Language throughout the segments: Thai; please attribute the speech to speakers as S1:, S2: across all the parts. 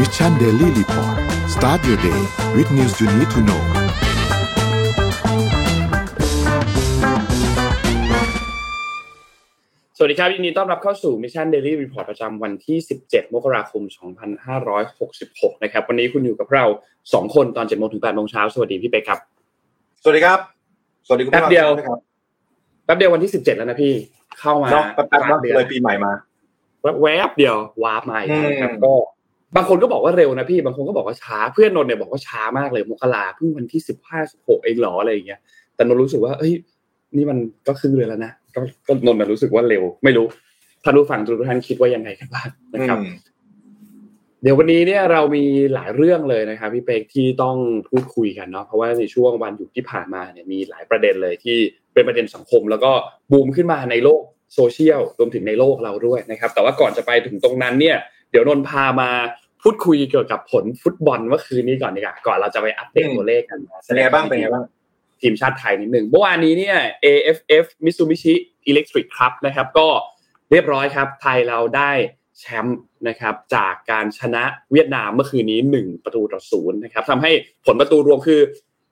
S1: Mission Daily Report start your day with news you need to know
S2: สวัสดีครับยินดีต้อนรับเข้าสู่ Mission Daily Report ประจำวันที่ 17 มกราคม 2566 นะครับ วันนี้คุณอยู่กับเรา 2 คนตอน7โมงถึง8โมงเช้า สวัสดีพี่เป๊กครับ
S3: สวัสดีครับ สวัสดีคุณ
S2: แป๊บเดียว
S3: ผู้ฟังครับ
S2: แป๊บเดียววันที่ 17 แล้วนะพี่ เข้ามา
S3: เนาะแป๊บๆเนาะ
S2: เดือน
S3: เลยปีใหม่มา
S2: แวบๆเดียววาร์ปมาอีกแล้วนะครับ
S3: อืม
S2: ก็ บางคนก็บอกว่าเร็วนะพี่ บางคนก็บอกว่าช้า เพื่อนนนท์เนี่ยบอกว่าช้ามากเลยมกราเพิ่งวันที่15 16เองเหรออะไรอย่างเงี้ย แต่นนท์รู้สึกว่าเอ้ย นี่มันก็ครึ่งเดือนแล้วนะ ก็ก็นนท์น่ะรู้สึกว่าเร็ว ไม่รู้ท่านผู้ฟังทุกท่านคิดว่ายังไงกันบ้างนะครับ
S3: อืม
S2: เดี๋ยววันนี้เนี่ยเรามีหลายเรื่องเลยนะครับพี่เป๊กที่ต้องพูดคุยกันเนาะ เพราะว่าในช่วงวันหยุดที่ผ่านมาเนี่ยมีหลายประเด็นเลยที่เป็นประเด็นสังคม แล้วก็บูมขึ้นมาในโลกโซเชียลรวมถึงในโลกเราด้วยนะครับ แต่ว่าก่อนจะไปถึงตรงนั้นเนี่ย เดี๋ยวนนท์พามาพูดคุยเกี่ยวกับผลฟุตบอลเมื่อคืนนี้ก่อนดีกว่าก่อนเราจะไปอัปเดตตัวเลขกันนะ
S3: เป็นไงบ้างเป็นไงบ้าง
S2: ทีมชาติไทยนิดหนึ่งเมื่อวานนี้เนี่ย AFF Mitsubishi Electric Cup นะครับก็เรียบร้อยครับ ไทยเราได้แชมป์นะครับจากการชนะเวียดนามเมื่อคืนนี้ 1 ประตูต่อศูนย์นะครับทำให้ผลประตูรวมคือ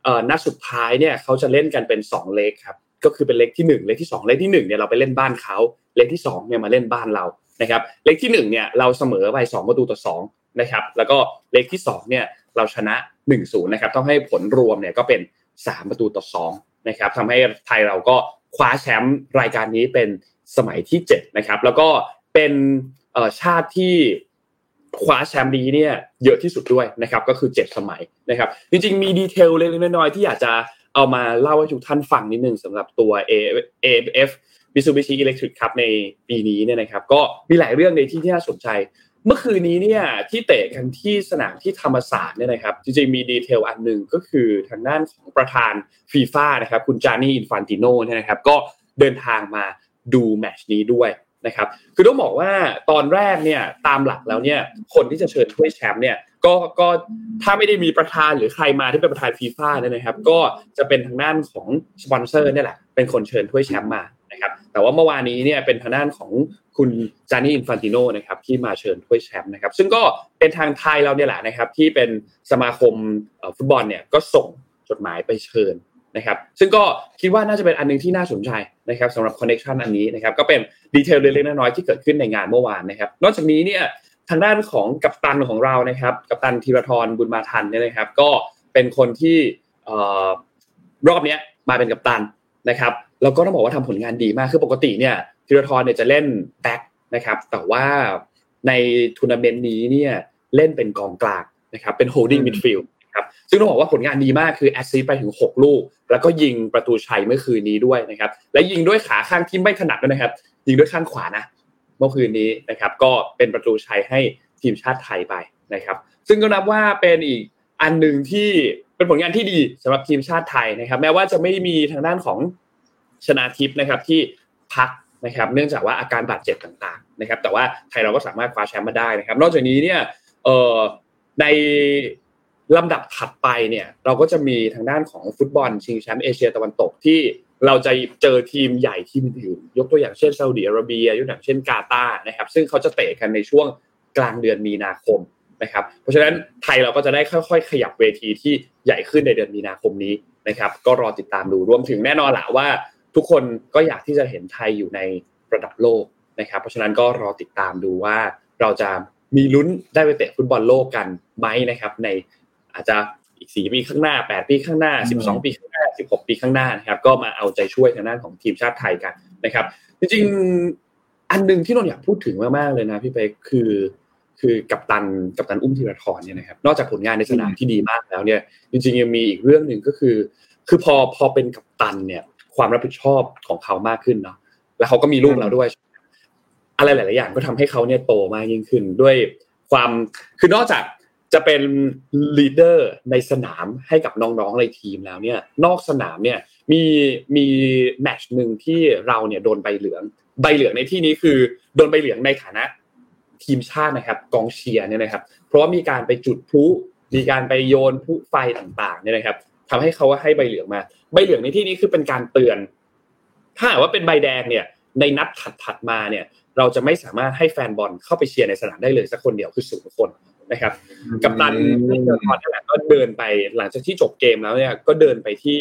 S2: เอ่อนัดสุดท้ายเนี่ยเขาจะเล่นกันเป็น 2 เลกครับก็คือเป็นเลกที่ 1 เลกที่ 2 เลกที่1เนี่ยเราไปเล่นบ้านเขาเลกที่2เนี่ยมาเล่นบ้านเรา นะครับเลกที่1เนี่ยเราเสมอไป2ประตูต่อ2นะครับแล้วก็เลกที่2เนี่ยเราชนะ1-0นะครับต้องให้ผลรวมเนี่ยก็เป็น 3 ประตูต่อ2นะครับทำให้ไทยเราก็คว้าแชมป์รายการนี้เป็นสมัยที่7นะครับแล้วก็เป็นชาติที่คว้าแชมป์นี้เนี่ยเยอะที่สุดด้วยนะครับก็คือ 7 สมัยนะครับจริงๆมีดีเทลเล็กๆน้อยๆที่อยากจะเอามาเล่าให้ทุกท่านฟังนิดนึงสำหรับตัว AFF Mitsubishi Electric Cup ในปีนี้เนี่ยนะครับ ก็มีหลายเรื่องในที่ที่น่าสนใจ เมื่อคืนนี้เนี่ยที่เตะกันที่สนามที่ธรรมศาสตร์เนี่ยนะครับ จริงๆมีดีเทลอันหนึ่งก็คือทางด้านของประธานฟีฟ่านะครับ คุณจานี่อินฟานติโนเนี่ยนะครับ ก็เดินทางมาดูแมชนี้ด้วยนะครับ คือต้องบอกว่าตอนแรกเนี่ยตามหลักแล้วเนี่ยคนที่จะเชิญถ้วยแชมป์เนี่ยก็ก็ถ้าไม่ได้มีประธานหรือใครมาที่เป็นประธานฟีฟ่าเนี่ยนะครับ ก็จะเป็นทางด้านของสปอนเซอร์เนี่ยแหละเป็นคนเชิญถ้วยแชมป์มา นะครับแต่ว่าเมื่อวานนี้เนี่ยเป็นทางด้านของคุณจานี่อินฟันติโนนะครับที่มาเชิญถ้วยแชมป์นะครับซึ่งก็เป็นทางไทยเราเนี่ยแหละนะครับที่เป็นสมาคมฟุตบอลเนี่ยก็ส่งจดหมายไปเชิญนะครับซึ่งก็คิดว่าน่าจะเป็นอันหนึงที่น่าสนใจนะครับสำหรับคอนเน t ชันอันนี้นะครับก็เป็น detail เล็กๆน้อยๆที่เกิดขึ้นในงานเมื่อวานนะครับนอกจากนี้เนี่ยทางด้านของกัปตันของเรานะครับกัปตันธีราทรบุญมาทันเนี่ยนะครับก็เป็นคนที่อรอบนี้มาเป็นกัปตันนะครับ แล้วก็ต้องบอกว่าทำผลงานดีมากคือปกติเนี่ยธีราทรเนี่ยจะเล่นแบ็คนะครับ แต่ว่าในทัวร์นาเมนต์นี้เนี่ยเล่นเป็นกองกลางนะครับเป็น holding
S3: อืม
S2: midfield ครับซึ่งต้องบอกว่าผลงานดีมากคือ assist ไปถึง 6 ลูก แล้วก็ยิงประตูชัยเมื่อคืนนี้ด้วยนะครับ และยิงด้วยขาข้างที่ไม่ถนัดด้วยนะครับ ยิงด้วยข้างขวานะ เมื่อคืนนี้นะครับ ก็เป็นประตูชัยให้ทีมชาติไทยไปนะครับ ซึ่งก็นับว่าเป็นอีกอันหนึ่งที่เป็นผลงานที่ดีสำหรับทีมชาติไทยนะครับ แม้ว่าจะไม่มีทางด้านของ ชนาทิพย์นะครับที่พักนะครับเนื่องจากว่าอาการบาดเจ็บต่างๆนะครับแต่ว่าไทยเราก็สามารถคว้าแชมป์มาได้นะครับ นอกจากนี้เนี่ยเอ่อในลำดับถัดไปเนี่ยเราก็จะมีทางด้านของฟุตบอลชิงแชมป์เอเชียตะวันตกที่เราจะเจอทีมใหญ่ทีมอื่นยกตัวอย่างเช่นซาอุดิอาระเบียยกตัวอย่างเช่นกาตาร์นะครับซึ่งเขาจะเตะกันในช่วงกลางเดือนมีนาคมนะครับเพราะฉะนั้นไทยเราก็จะได้ค่อย ๆ ขยับเวทีที่ใหญ่ขึ้นในเดือนมีนาคมนี้นะครับก็รอติดตามดูรวมถึงแน่นอนแหละว่า ทุกคนก็อยากที่จะเห็นไทยอยู่ในระดับโลกนะครับ เพราะฉะนั้นก็รอติดตามดูว่าเราจะมีลุ้นได้ไปเตะฟุตบอลโลกกันไหมนะครับ ในอาจจะอีกสี่ปีข้างหน้าแปดปีข้างหน้าสิบสองปีข้างหน้าสิบหกปีข้างหน้านะครับ ก็มาเอาใจช่วยทางด้านของทีมชาติไทยกันนะครับ จริงๆอันหนึ่งที่นนอยากพูดถึงมากๆเลยนะพี่เป๊กคือคือกัปตันกัปตันอุ้มธีรทรเนี่ยนะครับนอกจากผลงานในสนามที่ดีมากแล้วเนี่ย จริงๆยังมีอีกเรื่องหนึ่งก็คือ คือพอพอเป็นกัปตันเนี่ย ความรับผิดชอบของเขามากขึ้นเนาะแล้วเขาก็มีลูกแล้วด้วย อะไรหลาย ๆ อย่างก็ทำให้เขาเนี่ยโตมากยิ่งขึ้นด้วยความคือนอกจากจะเป็นลีดเดอร์ในสนามให้กับน้อง ๆ ในทีมแล้วเนี่ย นอกสนามเนี่ยมีมีแมตช์หนึ่งที่เราเนี่ยโดนใบเหลือง ใบเหลืองในที่นี้คือโดนใบเหลืองในฐานะทีมชาตินะครับ กองเชียร์เนี่ยนะครับ เพราะมีการไปจุดพลุมีการไปโยนพลุไฟต่าง ๆ เนี่ยนะครับ ทำให้เขาว่าให้ใบเหลืองมา ใบเหลืองในที่นี้คือเป็นการเตือน ถ้าหากว่าเป็นใบแดงเนี่ย ในนัดถัดๆมาเนี่ย เราจะไม่สามารถให้แฟนบอลเข้าไปเชียร์ในสนามได้เลยสักคนเดียวคือศูนย์คนนะครับ กับตันเทอร์ทอนนี่แหละก็เดินไปหลังจากที่จบเกมแล้วเนี่ยก็เดินไปที่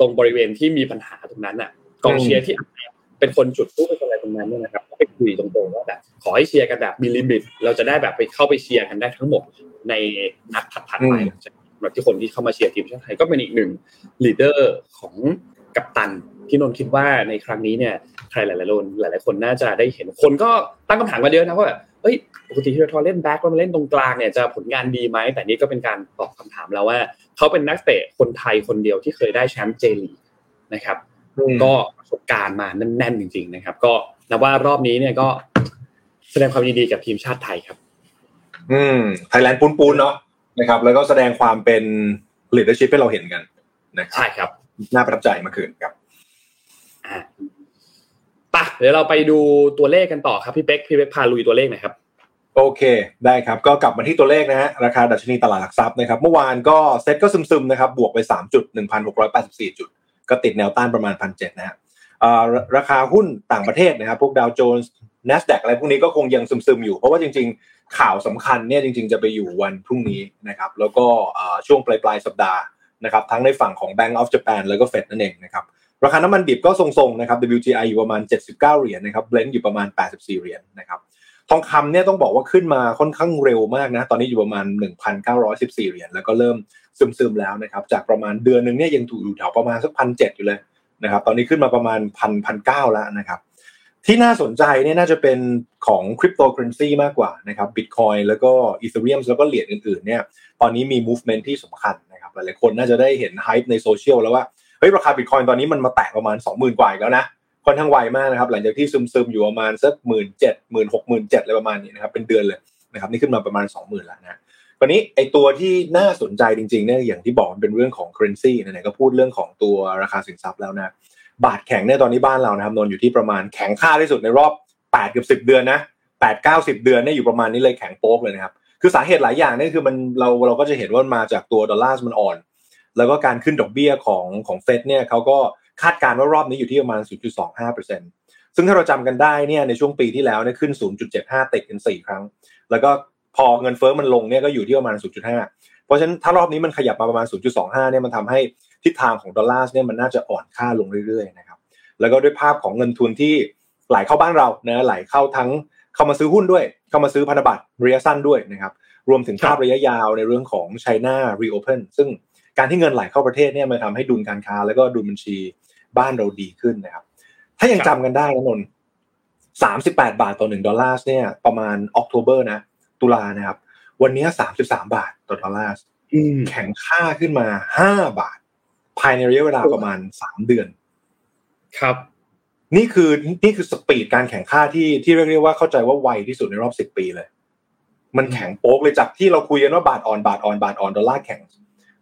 S2: ตรงบริเวณที่มีปัญหาตรงนั้นอะกองเชียร์ที่เป็นคนจุดพลุเป็นอะไรตรงนั้นเนี่ยนะครับก็ไปคุยตรงๆว่าแบบขอให้เชียร์กันแบบมี limit เราจะได้แบบไปเข้าไปเชียร์กันได้ทั้งหมดในนัดถัดๆไป แบบที่คนที่เข้ามาเชียร์ทีมชาติไทยก็เป็นอีกหนึ่ง leader ของกัปตันที่นนคิดว่าในครั้งนี้เนี่ยใครหลายๆคนหลายๆคนน่าจะได้เห็นคนก็ตั้งคำถามมาเยอะนะว่าแบบเอ้ยปกติที่เราทอเล่นแบ็คแล้วมาเล่นตรงกลางเนี่ยจะผลงานดีไหมแต่นี่ก็เป็นการตอบคำถามแล้วว่า เขาเป็นนักเตะคนไทยคนเดียวที่เคยได้แชมป์เจลีนะครับ ก็ประสบการณ์มาแน่นๆจริง ๆ นะครับ ก็นับว่ารอบนี้เนี่ยก็แสดงความยินดีกับทีมชาติไทยครับ
S3: อืมไทยแลนด์ปูนๆเนาะ นะครับ แล้วก็แสดงความเป็น leadership ให้เราเห็นกันนะ
S2: ใช่ครับ
S3: น่าประทับใจเมื่อคืนครับ
S2: อ่าปะเดี๋ยวเราไปดูตัวเลขกันต่อครับพี่เป๊กพี่เป๊กพาลุยตัวเลขหน่อยครับ
S3: โอเค ได้ครับ ก็กลับมาที่ตัวเลขนะฮะราคาดัชนีตลาดหลักทรัพย์นะครับ เมื่อวานก็เซ็ตก็ซึมๆนะครับ บวกไป3จุด1,684 จุด ก็ติดแนวต้านประมาณพันเจ็ดนะฮะ ราคาหุ้นต่างประเทศนะครับพวกดาวโจนส์ NASDAQ อะไรพวกนี้ก็คงยังซึมๆอยู่ เพราะว่าจริง ๆ ข่าวสำคัญเนี่ยจริง ๆ จะไปอยู่วันพรุ่งนี้นะครับแล้วก็ช่วงปลายๆสัปดาห์นะครับทั้งในฝั่งของ Bank of Japan แล้วก็ Fed นั่นเองนะครับราคาน้ำมันดิบก็ทรงๆนะครับ WTI อยู่ประมาณ 79 เหรียญนะครับ Brent อยู่ประมาณ 84 เหรียญนะครับทองคำเนี่ยต้องบอกว่าขึ้นมาค่อนข้างเร็วมากนะตอนนี้อยู่ประมาณ 1,914 เหรียญแล้วก็เริ่มซึมๆแล้วนะครับจากประมาณเดือนหนึ่งเนี่ยยังถูกอยู่แถวประมาณสักพันเอยู่เลย นะครับตอนนี้ขึ้นมาประมาณพันพันเก้าแล้วนะครับที่น่าสนใจเนี่ยน่าจะเป็นของคริปโตเคอร์เรนซีมากกว่านะครับบิตคอยน์แล้วก็อีเธอเรียมแล้วก็เหรียญอื่นๆเนี่ยตอนนี้มี movement ที่สำคัญนะครับหลายๆคนน่าจะได้เห็น hype ในโซเชียลแล้วว่าเฮ้ยราคาบิตคอยน์ตอนนี้มันมาแตะประมาณ 20,000 กว่าแล้วนะค่อนข้างไวมากนะครับหลังจากที่ซึมๆอยู่ประมาณสักหมื่นเจ็ดหมื่นหกหมื่นเจ็ดอะไรประมาณนี้นะครับเป็นเดือนเลยนะครับนี่ขึ้นมาประมาณ 20,000แล้วนะ วันนี้ไอตัวที่น่าสนใจจริงๆเนี่ยอย่างที่บอกมันเป็นเรื่องของ currency ไหนๆก็พูดเรื่องของตัวราคาสินทรัพย์แล้วนะบาทแข็งเนี่ยตอนนี้บ้านเรานะครับนนอยู่ที่ประมาณแข็งค่าที่สุดในรอบ8กับ10 เดือนนะ8 9 0 เดือนเนี่ยอยู่ประมาณนี้เลยแข็งโป๊กเลยนะครับคือสาเหตุหลายอย่างนี่คือมันเราเราก็จะเห็นว่ามาจากตัวดอลลาร์มันอ่อน แล้วก็การขึ้นดอกเบี้ยของของเฟดเนี่ยเขาก็คาดการณ์ว่ารอบนี้อยู่ที่ประมาณ 0.25%ซึ่งถ้าเราจำกันได้เนี่ยในช่วงปีที่แล้วเนี่ยขึ้น 0.75 ติดกัน4 ครั้ง แล้วก็ พอเงินเฟ้อมันลงเนี่ยก็อยู่ที่ประมาณ 0.5 เพราะฉะนั้นถ้ารอบนี้มันขยับมาประมาณ 0.25 เนี่ยมันทำให้ทิศทางของดอลลาร์เนี่ยมันน่าจะอ่อนค่าลงเรื่อยๆนะครับแล้วก็ด้วยภาพของเงินทุนที่ไหลเข้าบ้านเรานะไหลเข้าทั้งเข้ามาซื้อหุ้นด้วย เข้ามาซื้อพันธบัตรระยะสั้นด้วยนะครับรวมถึงภาพระยะยาวในเรื่องของ China Reopen ซึ่งการที่เงินไหลเข้าประเทศเนี่ยมันทาให้ดุลการค้า แล้วก็ดุลบัญชีบ้านเราดีขึ้นนะครับ ถ้ายังจำกันได้นะนนสามสิบแปดบาทต่อหนึ่งดอลลาร์เนี่ยประมาณออกโทเบอร์นะ ตุลานะครับ วันนี้สามสิบสามบาทต่อดอลลาร์แข็งค่าขึ้นมาห้าบาท ภายในระยะเวลาประมาณสามเดือน
S2: ครับ
S3: นี่คือนี่คือสปีดการแข่งข้าที่ที่เรียกได้ว่าเข้าใจว่าไวที่สุดในรอบสิบปีเลย มันแข็งโป๊กเลยจากที่เราคุยกันว่าบาทอ่อนบาทอ่อนบาทอ่อนดอลลาร์แข็ง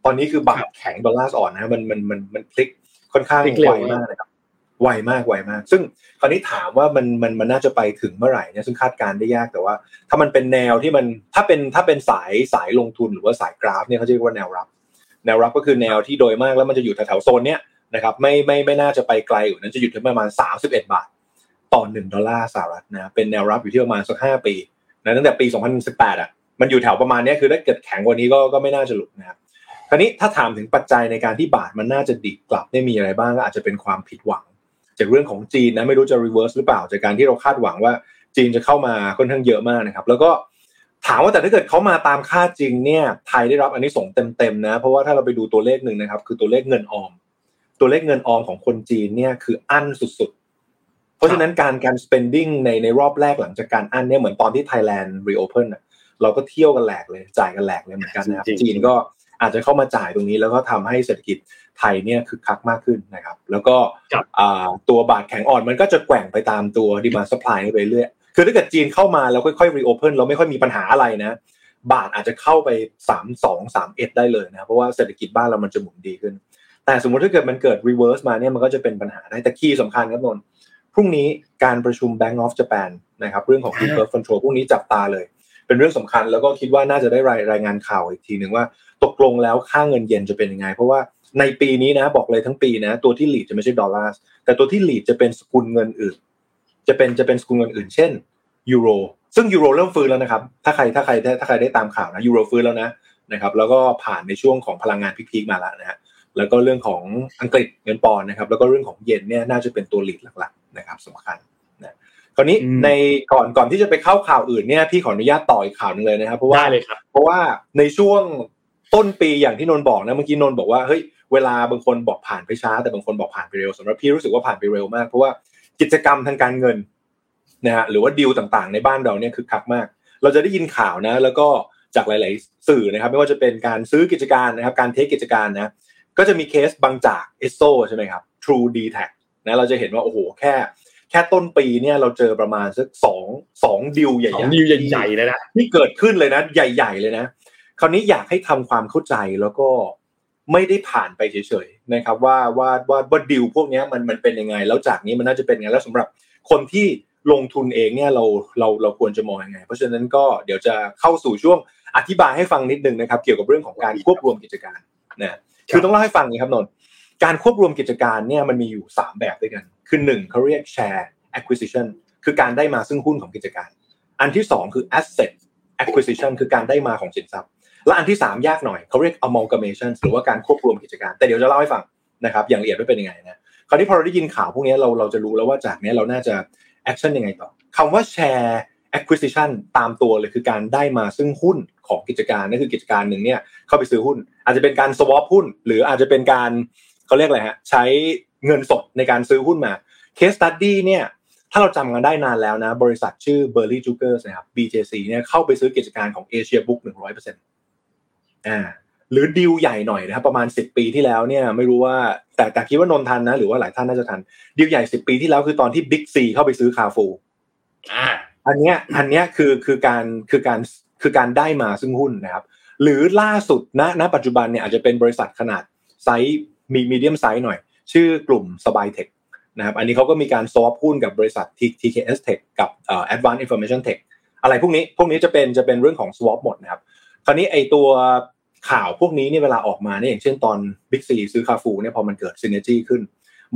S3: ตอนนี้คือบาทแข็งดอลลาร์อ่อนนะมันมันมันมันพลิกค่อนข้างไวมากนะครับ ไวมากไวมาก ซึ่งคราวนี้ถามว่ามันมันมันน่าจะไปถึงเมื่อไหร่เนี่ยซึ่งคาดการได้ยากแต่ว่า ถ้ามันเป็นแนวที่มันถ้าเป็นถ้าเป็นสายสายลงทุนหรือว่าสายกราฟเนี่ยเขาจะเรียกว่าแนวรับ แนวรับก็คือแนวที่โดยมากแล้วมันจะอยู่แถวๆโซนเนี้ยนะครับไม่ไม่ไม่น่าจะไปไกลอยู่นั้นจะอยู่ที่ประมาณ 31 บาท ต่อ 1 ดอลลาร์สหรัฐนะเป็นแนวรับอยู่ที่ประมาณสัก 5 ปีนะตั้งแต่ปี 2018 อะ มันอยู่แถวประมาณนี้คือถ้าเกิดแข็งกว่านี้ก็ก็ไม่น่าจะหลุดนะครับคราวนี้ถ้าถามถึงปัจจัยในการที่บาทมันน่าจะดิกลับได้มีอะไรบ้างก็อาจจะเป็นความผิดหวัง จากเรื่องของจีนนะไม่รู้จะ reverse หรือเปล่าจากการที่เราคาดหวังว่าจีนจะเข้ามาค่อนข้างเยอะมากนะครับ แล้วก็ถามว่าแต่ถ้าเกิดเขามาตามคาดจริงเนี่ยไทยได้รับอานิสงส์เต็มๆนะ เพราะว่าถ้าเราไปดูตัวเลขหนึ่งนะครับ คือตัวเลขเงินออม ตัวเลขเงินออมของคนจีนเนี่ยคืออั้นสุดๆ เพราะฉะนั้นการการ spending ในในรอบแรกหลังจากการอั้นเนี่ยเหมือนตอนที่ Thailand reopen อะเราก็เที่ยวกันแหลกเลยจ่ายกันแหลกเลยเหมือนกันนะครับจีนก็ อาจจะเข้ามาจ่ายตรงนี้แล้วก็ทำให้เศรษฐกิจไทยเนี่ยคึกคักมากขึ้นนะครับ แล้วก็ตัวบาทแข็งอ่อนมันก็จะแกว่งไปตามตัว demand supply ไปเรื่อยคือถ้าเกิดจีนเข้ามาแล้วค่อยๆ reopen เราไม่ค่อยมีปัญหาอะไรนะ บาทอาจจะเข้าไปสามสองสามเอ็ดได้เลยนะเพราะว่าเศรษฐกิจบ้านเรามันจะหมุนดีขึ้น แต่สมมติถ้าเกิดมันเกิด reverse มาเนี่ยมันก็จะเป็นปัญหาได้แต่ key สำคัญครับนนพรุ่งนี้การประชุม Bank of Japan นะครับเรื่องของ Yield Curve Control พรุ่งนี้จับตาเลย เป็นเรื่องสำคัญแล้วก็คิดว่าน่าจะได้รายรายงานข่าวอีกทีหนึ่งว่า ตกลงแล้วค่าเงินเยนจะเป็นยังไง เพราะว่าในปีนี้นะบอกเลยทั้งปีนะ ตัวที่หลีดจะไม่ใช่ดอลลาร์แต่ตัวที่หลีดจะเป็นสกุลเงินอื่น จะเป็นจะเป็นสกุลเงินอื่น เช่นยูโรซึ่งยูโรเริ่มฟื้นแล้วนะครับ ถ้าใครถ้าใครถ้าใครได้ตามข่าวนะยูโรฟื้นแล้วนะนะครับ แล้วก็ผ่านในช่วงของพลังงานพีคๆมาแล้วนะฮะแล้วก็เรื่องของอังกฤษเงินปอนนะครับ แล้วก็เรื่องของเยนเนี่ยน่าจะเป็นตัวหลีดหลักๆนะครับสำคัญ ราวนี้ในก่อนก่อนที่จะไปเข้าข่าวอื่นเนี่ยพี่ขออนุญาตต่ออีกข่าวหนึงเลยนะครับเพราะว่า
S2: ได้เลยครับ
S3: เพราะว่าในช่วงต้นปีอย่างที่นนท์บอกนะเมื่อกี้นนท์บอกว่าเฮ้ยเวลาบางคนบอกผ่านไปช้า แต่บางคนบอกผ่านไปเร็วสำหรับพี่รู้สึกว่าผ่านไปเร็วมากเพราะว่ากิจกรรมทางการเงินนะฮะหรือว่าดีลต่างๆ ในบ้านเราเนี่ยคือคักมาก เราจะได้ยินข่าวนะ แล้วก็จากหลาย ๆ สื่อนะครับ ไม่ว่าจะเป็นการซื้อกิจการนะครับ การเทคกิจการนะ ก็จะมีเคสบางจากเอสโซใช่ไหมครับ True d t a c นะเราจะเห็นว่าโอ้โหแค่ แค่ต้นปีเนี่ยเราเจอประมาณสักสองสองดิวใหญ่
S2: สอง
S3: ๆ
S2: ดิวใหญ่ๆเลยนะ
S3: ที่เกิดขึ้นเลยนะ ใหญ่ ๆ เลยนะ คราวนี้อยากให้ทำความเข้าใจแล้วก็ไม่ได้ผ่านไปเฉยๆนะครับ ว่าว่าว่าว่าดิวพวกเนี้ยมันมันเป็นยังไง แล้วจากนี้มันน่าจะเป็นยังไงแล้วสำหรับคนที่ลงทุนเองเนี่ยเราเราเราควรจะมองยังไง เพราะฉะนั้นก็เดี๋ยวจะเข้าสู่ช่วงอธิบายให้ฟังนิดนึงนะครับ เกี่ยวกับเรื่องของการควบรวมกิจการนะคือต้องเล่าให้ฟังอย่างนี้ครับนนท์การควบรวมกิจการเนี่ยมันมีอยู่ 3 แบบด้วยกัน คือหนึ่งเขาเรียก share acquisition คือการได้มาซึ่งหุ้นของกิจการ อันที่สองคือ asset acquisition คือการได้มาของสินทรัพย์ และอันที่สามยากหน่อยเขาเรียก amalgamation หรือว่าการควบรวมกิจการ แต่เดี๋ยวจะเล่าให้ฟังนะครับอย่างละเอียดว่าเป็นยังไงนะคราวนี้พอเราได้ยินข่าวพวกนี้เราเราจะรู้แล้วว่าจากนี้เราน่าจะ action ยังไงต่อคำว่า share acquisition ตามตัวเลยคือการได้มาซึ่งหุ้นของกิจการนั่นคือกิจการหนึ่งเนี่ยเข้าไปซื้อหุ้น อาจจะเป็นการ swap หุ้น หรืออาจจะเป็นการเขาเรียกอะไรฮะใช้ เงินสดในการซื้อหุ้นมา case study เนี่ยถ้าเราจำกันได้นานแล้วนะ บริษัทชื่อ b u r l y j u g e r s นะครับ BJC เนี่ยเข้าไปซื้อกิจการของ Asia Book 100%อ่าหรือดีลใหญ่หน่อยนะครับประมาณ 10 ปีที่แล้วเนี่ยไม่รู้ว่าแต่แต่คิดว่านนทันนะ หรือว่าหลายท่านน่าจะทันดีลใหญ่ 10 ปีที่แล้วคือตอนที่ Big C เข้าไปซื้อคาฟู
S2: อ่า
S3: อันเนี้ยอันเนี้ยคือคือการคือการคือการได้มาซึ่งหุ้นนะครับ หรือล่าสุดณณปัจจุบันเนี่ยอาจจะเป็นบริษัทขนาดไซส์มี medium size หน่อย ชื่อกลุ่มสบายเทคนะครับอันนี้เขาก็มีการ swap หุ้นกับบริษัท TKS Tech กับเออ Advanced Information Tech อะไรพวกนี้พวกนี้จะเป็นจะเป็นเรื่องของ swap หมดนะครับคราวนี้ไอตัวข่าวพวกนี้เนี่ยเวลาออกมาเนี่ยอย่างเช่นตอน Big C ซื้อคาร์ฟูร์เนี่ยพอมันเกิด synergy ขึ้น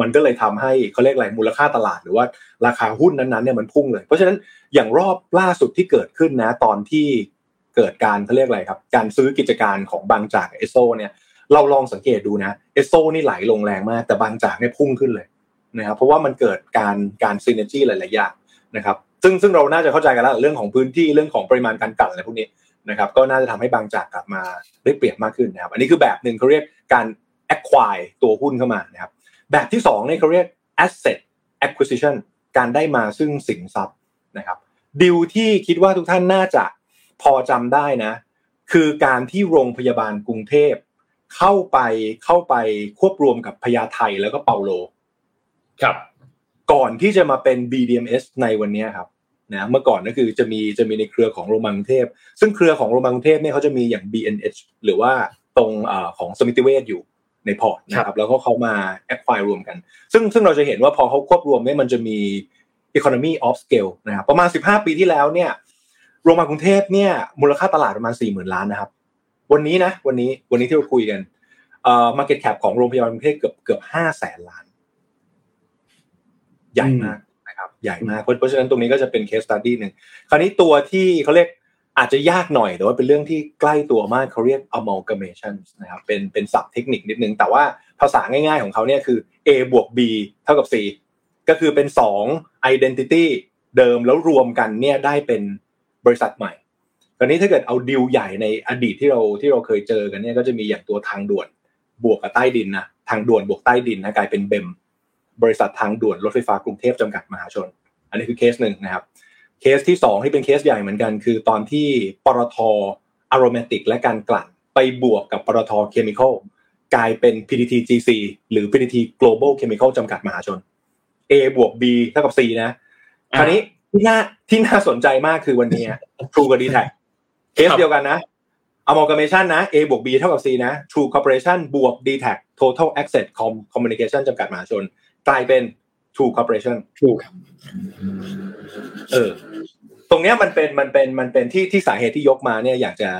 S3: มันก็เลยทำให้เขาเรียกอะไรมูลค่าตลาดหรือว่าราคาหุ้นนั้นๆเนี่ยมันพุ่งเลย เพราะฉะนั้นอย่างรอบล่าสุดที่เกิดขึ้นนะตอนที่เกิดการเขาเรียกอะไรครับการซื้อกิจการของบางจากเอโซเนี่ย เราลองสังเกตดูนะเอสโซนี่ไหลลงแรงมาก แต่บางจากเนี่ยพุ่งขึ้นเลยนะครับเพราะว่ามันเกิดการการซีเนจีหลาย ๆ อย่างนะครับซึ่งซึ่งเราน่าจะเข้าใจกันแล้วเรื่องของพื้นที่เรื่องของปริมาณการกลั่นอะไรพวกนี้นะครับก็น่าจะทำให้บางจากกลับมาได้เปรียบมากขึ้นนะครับอันนี้คือแบบหนึ่งเขาเรียกการ acquire ตัวหุ้นเข้ามานะครับแบบที่สองเนี่ยเขาเรียก asset acquisition การได้มาซึ่งสินทรัพย์นะครับดิวที่คิดว่าทุกท่านน่าจะพอจำได้นะ คือการที่โรงพยาบาลกรุงเทพ เข้าไปเข้าไปควบรวมกับพญาไทแล้วก็เปาโล
S2: ครับ
S3: ก่อนที่จะมาเป็น BDMS ในวันนี้ครับนะเมื่อก่อนก็คือจะมีจะมีในเครือของโรงพยาบาลกรุงเทพ ซึ่งเครือของโรงพยาบาลกรุงเทพเนี่ยเขาจะมีอย่าง BNH หรือว่าตรงเอ่อของสมิติเวชอยู่ในพอร์ตนะครับแล้วก็เขามา acquire รวมกัน ซึ่งซึ่งเราจะเห็นว่าพอเขาควบรวมเนี่ยมันจะมี economy of scale นะครับประมาณ 15 ปีที่แล้วเนี่ยโรงพยาบาลกรุงเทพเนี่ยมูลค่าตลาดประมาณ 40,000 ล้านนะครับ วันนี้นะ วันนี้วันนี้ที่เราคุยกันเอ่อ market cap ของโรงพยาบาลกรุงเทพเกือบเกือบ5แสนล้าน ใหญ่มากนะครับ ใหญ่มากเพราะเพราะฉะนั้นตรงนี้ก็จะเป็น case study หนึ่งคราวนี้ตัวที่เขาเรียกอาจจะยากหน่อยแต่ว่าเป็นเรื่องที่ใกล้ตัวมากเขาเรียก amalgamation นะครับเป็นเป็นศัพท์เทคนิคนิดนึง แต่ว่าภาษาง่ายๆของเขาเนี่ยคือ A บวก B เท่ากับ C ก็คือเป็น 2 identity เดิมแล้วรวมกันเนี่ยได้เป็นบริษัทใหม่ค ราวนี้ถ้าเกิดเอาดิวใหญ่ในอดีตที่เราที่เราเคยเจอกันเนี่ยก็จะมีอย่างตัวทางด่วนบวกกับใต้ดินนะทางด่วนบวกใต้ดินนะกลายเป็นเบมบริษัททางด่วนรถไฟฟ้ากรุงเทพจำกัดมหาชน อันนี้คือเคสหนึ่งนะครับเคสที่สองที่เป็นเคสใหญ่เหมือนกัน คือตอนที่ปตทอาร m มติกและการกลั่นไปบวกกับปตทเคมีคอลกลายเป็น PTTGC หรือ PTT Global Chemical จำกัดมหาชน A บวก B เท่ากับ C นะคราวนี้ที่น่าที่น่าสนใจมากคือวันนี้ True กับ d t แท เคสเดียวกันนะ amalgamation นะ A บวก B เท่ากับ C นะ True Corporation บวก d t a c Total Access Com Communication จำกัดมหาชน กลายเป็น True Corporation
S2: ถูกครับ
S3: เออตรงเนี้ยมันเป็นมันเป็นมันเป็นที่ที่สาเหตุที่ยกมาเนี่ยอยากจะ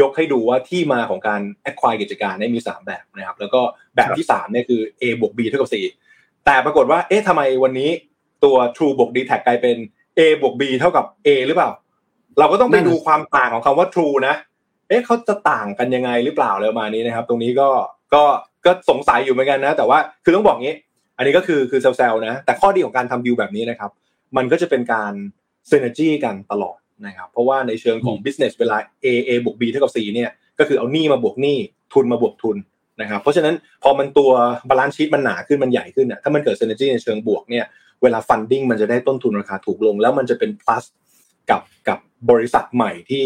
S3: ยกให้ดูว่าที่มาของการ acquire กิจการเนี่ยมีสามแบบนะครับ แล้วก็แบบที่สามเนี่ยคือ A บวก B เท่ากับ C แต่ปรากฏว่าเอ๊ะทำไมวันนี้ตัว True บวก d t แทกลายเป็น A บวก B เท่ากับ A หรือเปล่า เราก็ต้องไปดูความต่างของคำว่า true นะ เอ๊ะเขาจะต่างกันยังไงหรือเปล่าเลยมานี้นะครับ ตรงนี้ก็ก็ก็สงสัยอยู่เหมือนกันนะ แต่ว่าคือต้องบอกงี้ อันนี้ก็คือคือเซลล์นะ แต่ข้อดีของการทำดิวแบบนี้นะครับ มันก็จะเป็นการ synergy กันตลอดนะครับ เพราะว่าในเชิงของ business เวลา A A บวก B เท่ากับ C เนี่ย ก็คือเอาหนี้มาบวกหนี้ ทุนมาบวกทุนนะครับ เพราะฉะนั้นพอมันตัว balance sheet มันหนาขึ้น มันใหญ่ขึ้นอะถ้ามันเกิด synergy ในเชิงบวกเนี่ย เวลา funding มันจะได้ต้นทุนราคาถูกลง แล้วมันจะเป็น plus กับกับบริษัทใหม่ที่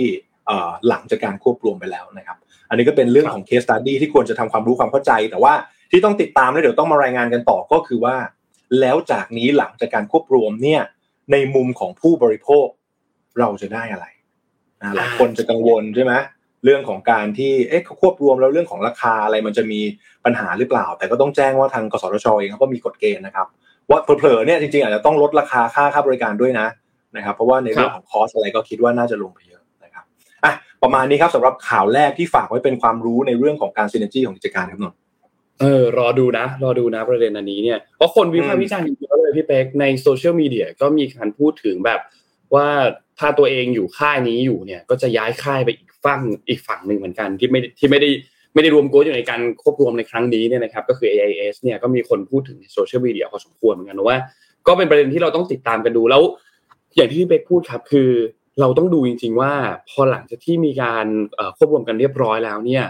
S3: หลังจากการควบรวมไปแล้วนะครับ อันนี้ก็เป็นเรื่องของ case study ที่ควรจะทำความรู้ความเข้าใจ แต่ว่าที่ต้องติดตามแล้วเดี๋ยวต้องมารายงานกันต่อก็คือว่า แล้วจากนี้หลังจากการควบรวมเนี่ย ในมุมของผู้บริโภคเราจะได้อะไรหลายคนจะกังวลใช่ไหมเรื่องของการที่เอ๊ะควบรวมแล้วเรื่องของราคาอะไรมันจะมีปัญหาหรือเปล่า แต่ก็ต้องแจ้งว่าทางกสทชเองเขาก็มีกฎเกณฑ์นะครับ ว่าเผลอๆเนี่ยจริงๆอาจจะต้องลดราคาค่าค่าบริการด้วยนะ นะครับ เพราะว่าในเรื่องของคอสอะไรก็คิดว่าน่าจะลงไปเยอะนะครับอะประมาณนี้ครับสำหรับข่าวแรกที่ฝากไว้เป็นความรู้ในเรื่องของการซีเนจี้ของกิจการครับนน
S2: เออรอดูนะ รอดูนะประเด็นอันนี้เนี่ยเพราะคนวิพากษ์วิจารณ์เยอะเลยพี่เป๊กในโซเชียลมีเดียก็มีการพูดถึงแบบว่าถ้าตัวเองอยู่ค่ายนี้อยู่เนี่ย ก็จะย้ายค่ายไปอีกฝั่งอีกฝั่งหนึ่งเหมือนกันที่ไม่ที่ไม่ได้ไม่ได้รวมโกอยู่ในการควบรวมในครั้งนี้เนี่ยนะครับก็คือ AIS เนี่ยก็มีคนพูดถึงในโซเชียลมีเดียพอสมควรเหมือนกันว่า ก็เป็นประเด็นที่เราต้องติดตามกันดูแล้ว อย่างที่พี่เป๊กพูดครับคือเราต้องดูจริง ๆ ว่าพอหลังจากที่มีการควบรวมกันเรียบร้อยแล้วเนี่ย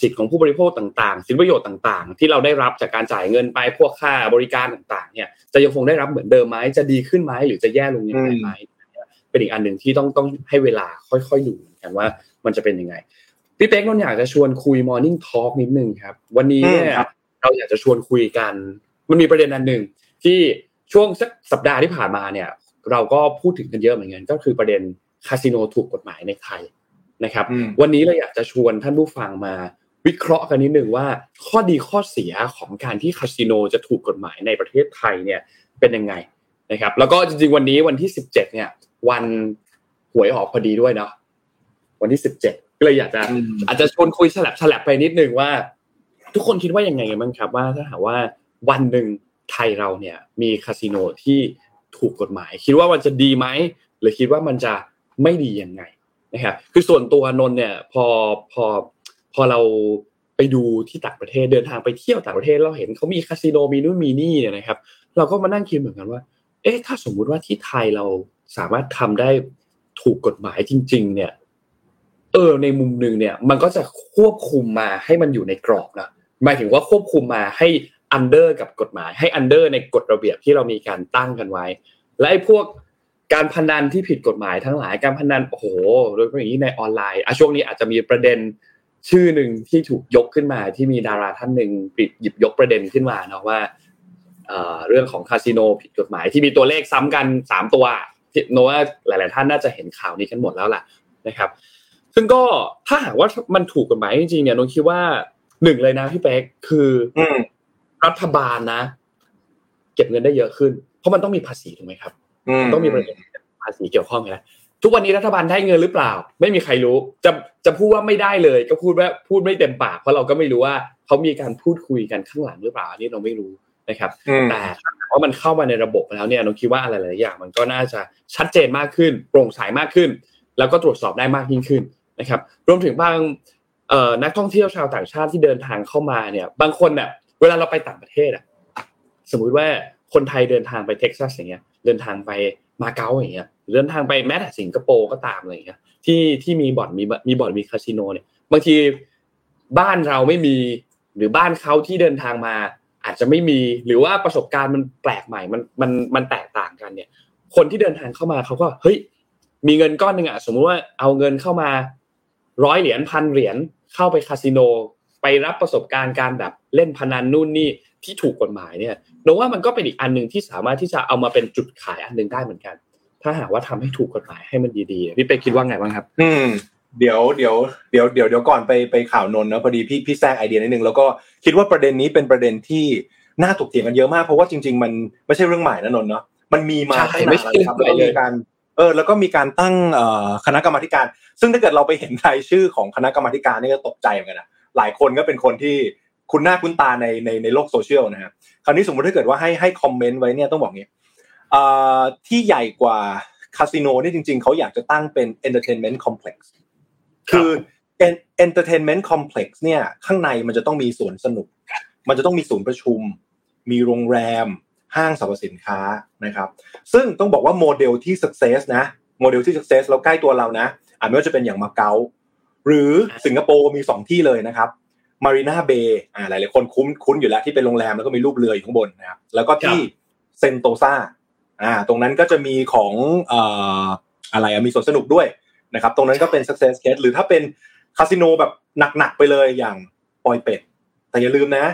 S2: สิทธิ์ของผู้บริโภคต่างๆ สิทธิประโยชน์ต่างๆ ที่เราได้รับจากการจ่ายเงินไปพวกค่าบริการต่างๆ เนี่ยจะยังคงได้รับเหมือนเดิมไหมจะดีขึ้นไหมหรือจะแย่ลงยังไงไหมเป็นอีกอันหนึ่งที่ต้องต้องให้เวลาค่อยๆดูกันว่ามันจะเป็นยังไงพี่เป๊กนนอยากจะชวนคุย Morning Talk นิดนึงครับ วันนี้เนี่ยเราอยากจะชวนคุยกัน มันมีประเด็นอันหนึ่งที่ช่วงสักสัปดาห์ที่ผ่านมาเนี่ย เราก็พูดถึงกันเยอะเหมือนกันก็คือประเด็นคาสิโนถูกกฎหมายในไทยนะครับ วันนี้เราอยากจะชวนท่านผู้ฟังมาวิเคราะห์กันนิดหนึ่งว่า ข้อดีข้อเสียของการที่คาสิโนจะถูกกฎหมายในประเทศไทยเนี่ยเป็นยังไงนะครับ แล้วก็จริงๆวันนี้วันที่สิบเจ็ดเนี่ย วันหวยออกพอดีด้วยเนาะวันที่สิบเจ็ดก็เลยอยากจะอาจจะชวนคุยฉลับฉลับไปนิดนึงว่า ทุกคนคิดว่ายังไงบ้างครับว่าถ้าหากว่าวันหนึ่งไทยเราเนี่ยมีคาสิโนที่ ถูกกฎหมาย คิดว่ามันจะดีไหมหรือคิดว่ามันจะไม่ดียังไงนะครับคือส่วนตัวนนเนี่ยพอพอพอเราไปดูที่ต่างประเทศเดินทางไปเที่ยวต่างประเทศเราเห็นเขามีคาสิโนมีนู่นมีนี่เนี่ยนะครับ เราก็มานั่งคิดเหมือนกันว่า เอ๊ะถ้าสมมุติว่าที่ไทยเราสามารถทำได้ถูกกฎหมายจริง ๆ เนี่ย เออ ในมุมหนึ่งเนี่ย มันก็จะควบคุมมาให้มันอยู่ในกรอบนะหมายถึงว่าควบคุมมาให้ under กับกฎหมาย ให้ under ในกฎระเบียบที่เรามีการตั้งกันไว้ และไอ้พวกการพนันที่ผิดกฎหมายทั้งหลายการพนันโอ้โหโดยเฉพาะอย่างนี้ในออนไลน์อะช่วงนี้อาจจะมีประเด็นชื่อหนึ่งที่ถูกยกขึ้นมาที่มีดาราท่านหนึ่งปิดหยิบยกประเด็นขึ้นมาเนาะว่าเรื่องของคาสิโนผิดกฎหมายที่มีตัวเลขซ้ำกันสามตัวเนาะว่าหลาย ๆ ท่านน่าจะเห็นข่าวนี้กันหมดแล้วล่ะนะครับ ซึ่งก็ถ้าหากว่ามันถูกกฎหมายจริงๆเนี่ยนนคิดว่าหนึ่งเลยนะพี่เป๊กคือ รัฐบาลนะ เก็บเงินได้เยอะขึ้น เพราะมันต้องมีภาษีถูกไหมครับต้องมีประเด็นภาษีเกี่ยวข้องนะทุกวันนี้รัฐบาลได้เงินหรือเปล่า ไม่มีใครรู้จะจะพูดว่าไม่ได้เลย ก็พูดว่าพูดไม่เต็มปากเพราะเราก็ไม่รู้ว่าเขามีการพูดคุยกันข้างหลังหรือเปล่าอันนี้เราไม่รู้นะครับ แต่ว่ามันเข้ามาในระบบแล้วเนี่ยเราคิดว่าอะไรหลายอย่าง มันก็น่าจะชัดเจนมากขึ้น โปร่งใสมากขึ้น แล้วก็ตรวจสอบได้มากยิ่งขึ้นนะครับ รวมถึงบางนักท่องเที่ยวชาวต่างชาติที่เดินทางเข้ามาเนี่ย บางคนเนี่ย เวลาเราไปต่างประเทศอะสมมุติว่าคนไทยเดินทางไปเท็กซัสอย่างเงี้ย เดินทางไปมาเก๊าอย่างเงี้ยเดินทางไปแม้แต่สิงคโปร์ก็ตามอะไรอย่างเงี้ยที่ที่มีบ่อนมีมีบ่อนมีคาสิโนเนี่ยบางทีบ้านเราไม่มีหรือบ้านเขาที่เดินทางมา อาจจะไม่มีหรือว่าประสบการณ์มันแปลกใหม่มันมันมันแตกต่างกันเนี่ย คนที่เดินทางเข้ามาเขาก็เฮ้ยมีเงินก้อนหนึ่งอะสมมุติว่าเอาเงินเข้ามาร้อยเหรียญพันเหรียญเข้าไปคาสิโน ไปรับประสบการณ์การแบบเล่นพนันนู่นนี่ที่ถูกกฎหมายเนี่ยนว่ามันก็เป็นอีกอันหนึ่งที่สามารถที่จะเอามาเป็นจุดขายอันหนึ่งได้เหมือนกัน ถ้าหากว่าทำให้ถูกกฎหมายให้มันดีๆพี่เป๊กคิดว่าไงบ้างครับ
S3: อืมเดี๋ยวเดี๋ยวเดี๋ยวเดี๋ยวเดี๋ยวก่อนไปไปข่าวนนนะพอดีพี่พี่แซงไอเดียนิดนึงแล้วก็คิดว่าประเด็นนี้เป็นประเด็นที่น่าถกเถียงกันเยอะมากเพราะว่าจริง ๆ มันไม่ใช่เรื่องใหม่นะนนเนาะมันมีมาตั้งนานแล้วครับแล้วก็มีการเออแล้วก็มีการตั้งคณะกรรมการ ซึ่งถ้าเกิดเราไปเห็นรายชื่อของคณะกรรมการนี่ก็ตกใจเหมือนกันนะ หลายคนก็เป็นคนที่คุณหน้าคุ้นตาในในในโลกโซเชียลนะครับคราวนี้สมมติถ้าเกิดว่าให้ให้คอมเมนต์ไว้เนี่ยต้องบอกงี้ที่ใหญ่กว่าคาสิโนนี่จริง ๆเขาอยากจะตั้งเป็น entertainment complex คือ entertainment complex เนี่ยข้างในมันจะต้องมีสวนสนุก มันจะต้องมีศูนย์ประชุม มีโรงแรม ห้างสรรพสินค้านะครับ ซึ่งต้องบอกว่าโมเดลที่ success นะโมเดลที่ success แล้วใกล้ตัวเรานะอาจไม่ว่าจะเป็นอย่างมาเก๊า หรือสิงคโปร์มีสองที่เลยนะครับมารีนาเบย์อ่าหลายๆคนคุ้นคุ้นอยู่แล้วที่เป็นโรงแรมแล้วก็มีรูปเรืออยู่ข้างบนนะครับแล้วก็ที่เซนโตซาอ่าตรงนั้นก็จะมีของเอ่ออะไรมีสวนสนุกด้วยนะครับตรงนั้นก็เป็น success case หรือถ้าเป็นคาสิโนแบบหนักๆไปเลยอย่างปอยเป็ด แต่อย่าลืมนะ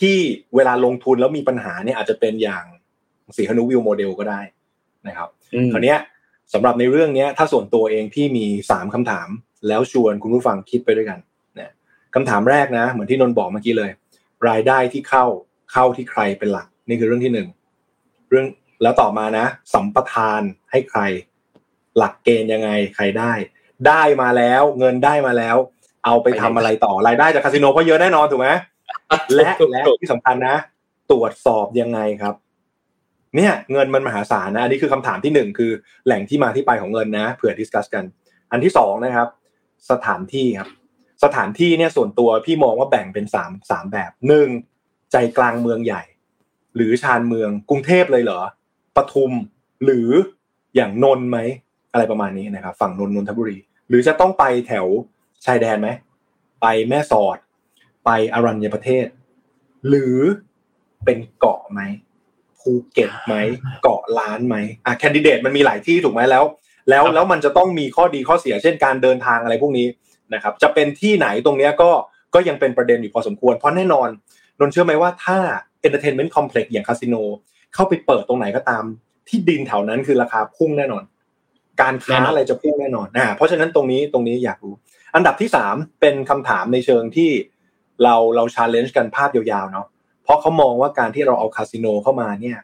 S3: ที่เวลาลงทุนแล้วมีปัญหาเนี่ยอาจจะเป็นอย่างสีฮานุวิวโมเดลก็ได้นะครับคราวนี้สำหรับในเรื่องนี้ถ้าส่วนตัวเองพี่มีสามคำถาม แล้วชวนคุณผู้ฟังคิดไปด้วยกันเนี่ยคำถามแรกนะ เหมือนที่นนบอกเมื่อกี้เลย รายได้ที่เข้าเข้าที่ใครเป็นหลัก นี่คือเรื่องที่หนึ่งเรื่องแล้วต่อมานะสัมปทานให้ใคร หลักเกณฑ์ยังไงใครได้ ได้มาแล้วเงินได้มาแล้ว เอาไปทำอะไรต่อรายได้จากคาสิโนก็เยอะแน่นอนถูกไหมและและที่สำคัญนะ ตรวจสอบยังไงครับ เนี่ยเงินมันมหาศาลนะอันนี้คือคำถามที่หนึ่งคือแหล่งที่มาที่ไปของเงินนะเผื่อดิสคัสกัน อันที่สองนะครับ สถานที่ครับ สถานที่เนี่ยส่วนตัวพี่มองว่าแบ่งเป็นสามสามแบบหนึ่งใจกลางเมืองใหญ่ หรือชานเมืองกรุงเทพเลยเหรอปทุมหรืออย่างนนไหมอะไรประมาณนี้นะครับ ฝั่งนนนนทบุรี หรือจะต้องไปแถวชายแดนไหมไปแม่สอด ไปอารัญญประเทศ หรือเป็นเกาะไหมภูเก็ตไหมเกาะล้านไหมอะแคนดิเดตมันมีหลายที่ถูกไหมแล้ว แล้วแล้วมันจะต้องมีข้อดีข้อเสียเช่นการเดินทางอะไรพวกนี้นะครับจะเป็นที่ไหนตรงเนี้ยก็ก็ยังเป็นประเด็นอยู่พอสมควร เพราะแน่นอนนนเชื่อไหมว่าถ้า entertainment complex อย่างคาสิโนเข้าไปเปิดตรงไหนก็ตาม ที่ดินแถวนั้นคือราคาพุ่งแน่นอน การค้าอะไรจะพุ่งแน่นอนนะเพราะฉะนั้นตรงนี้ตรงนี้อยากรู้ อันดับที่สามเป็นคำถามในเชิงที่เราเรา challenge กันภาพยาวๆเนาะเพราะเขามองว่าการที่เราเอาคาสิโนเข้ามาเนี่ย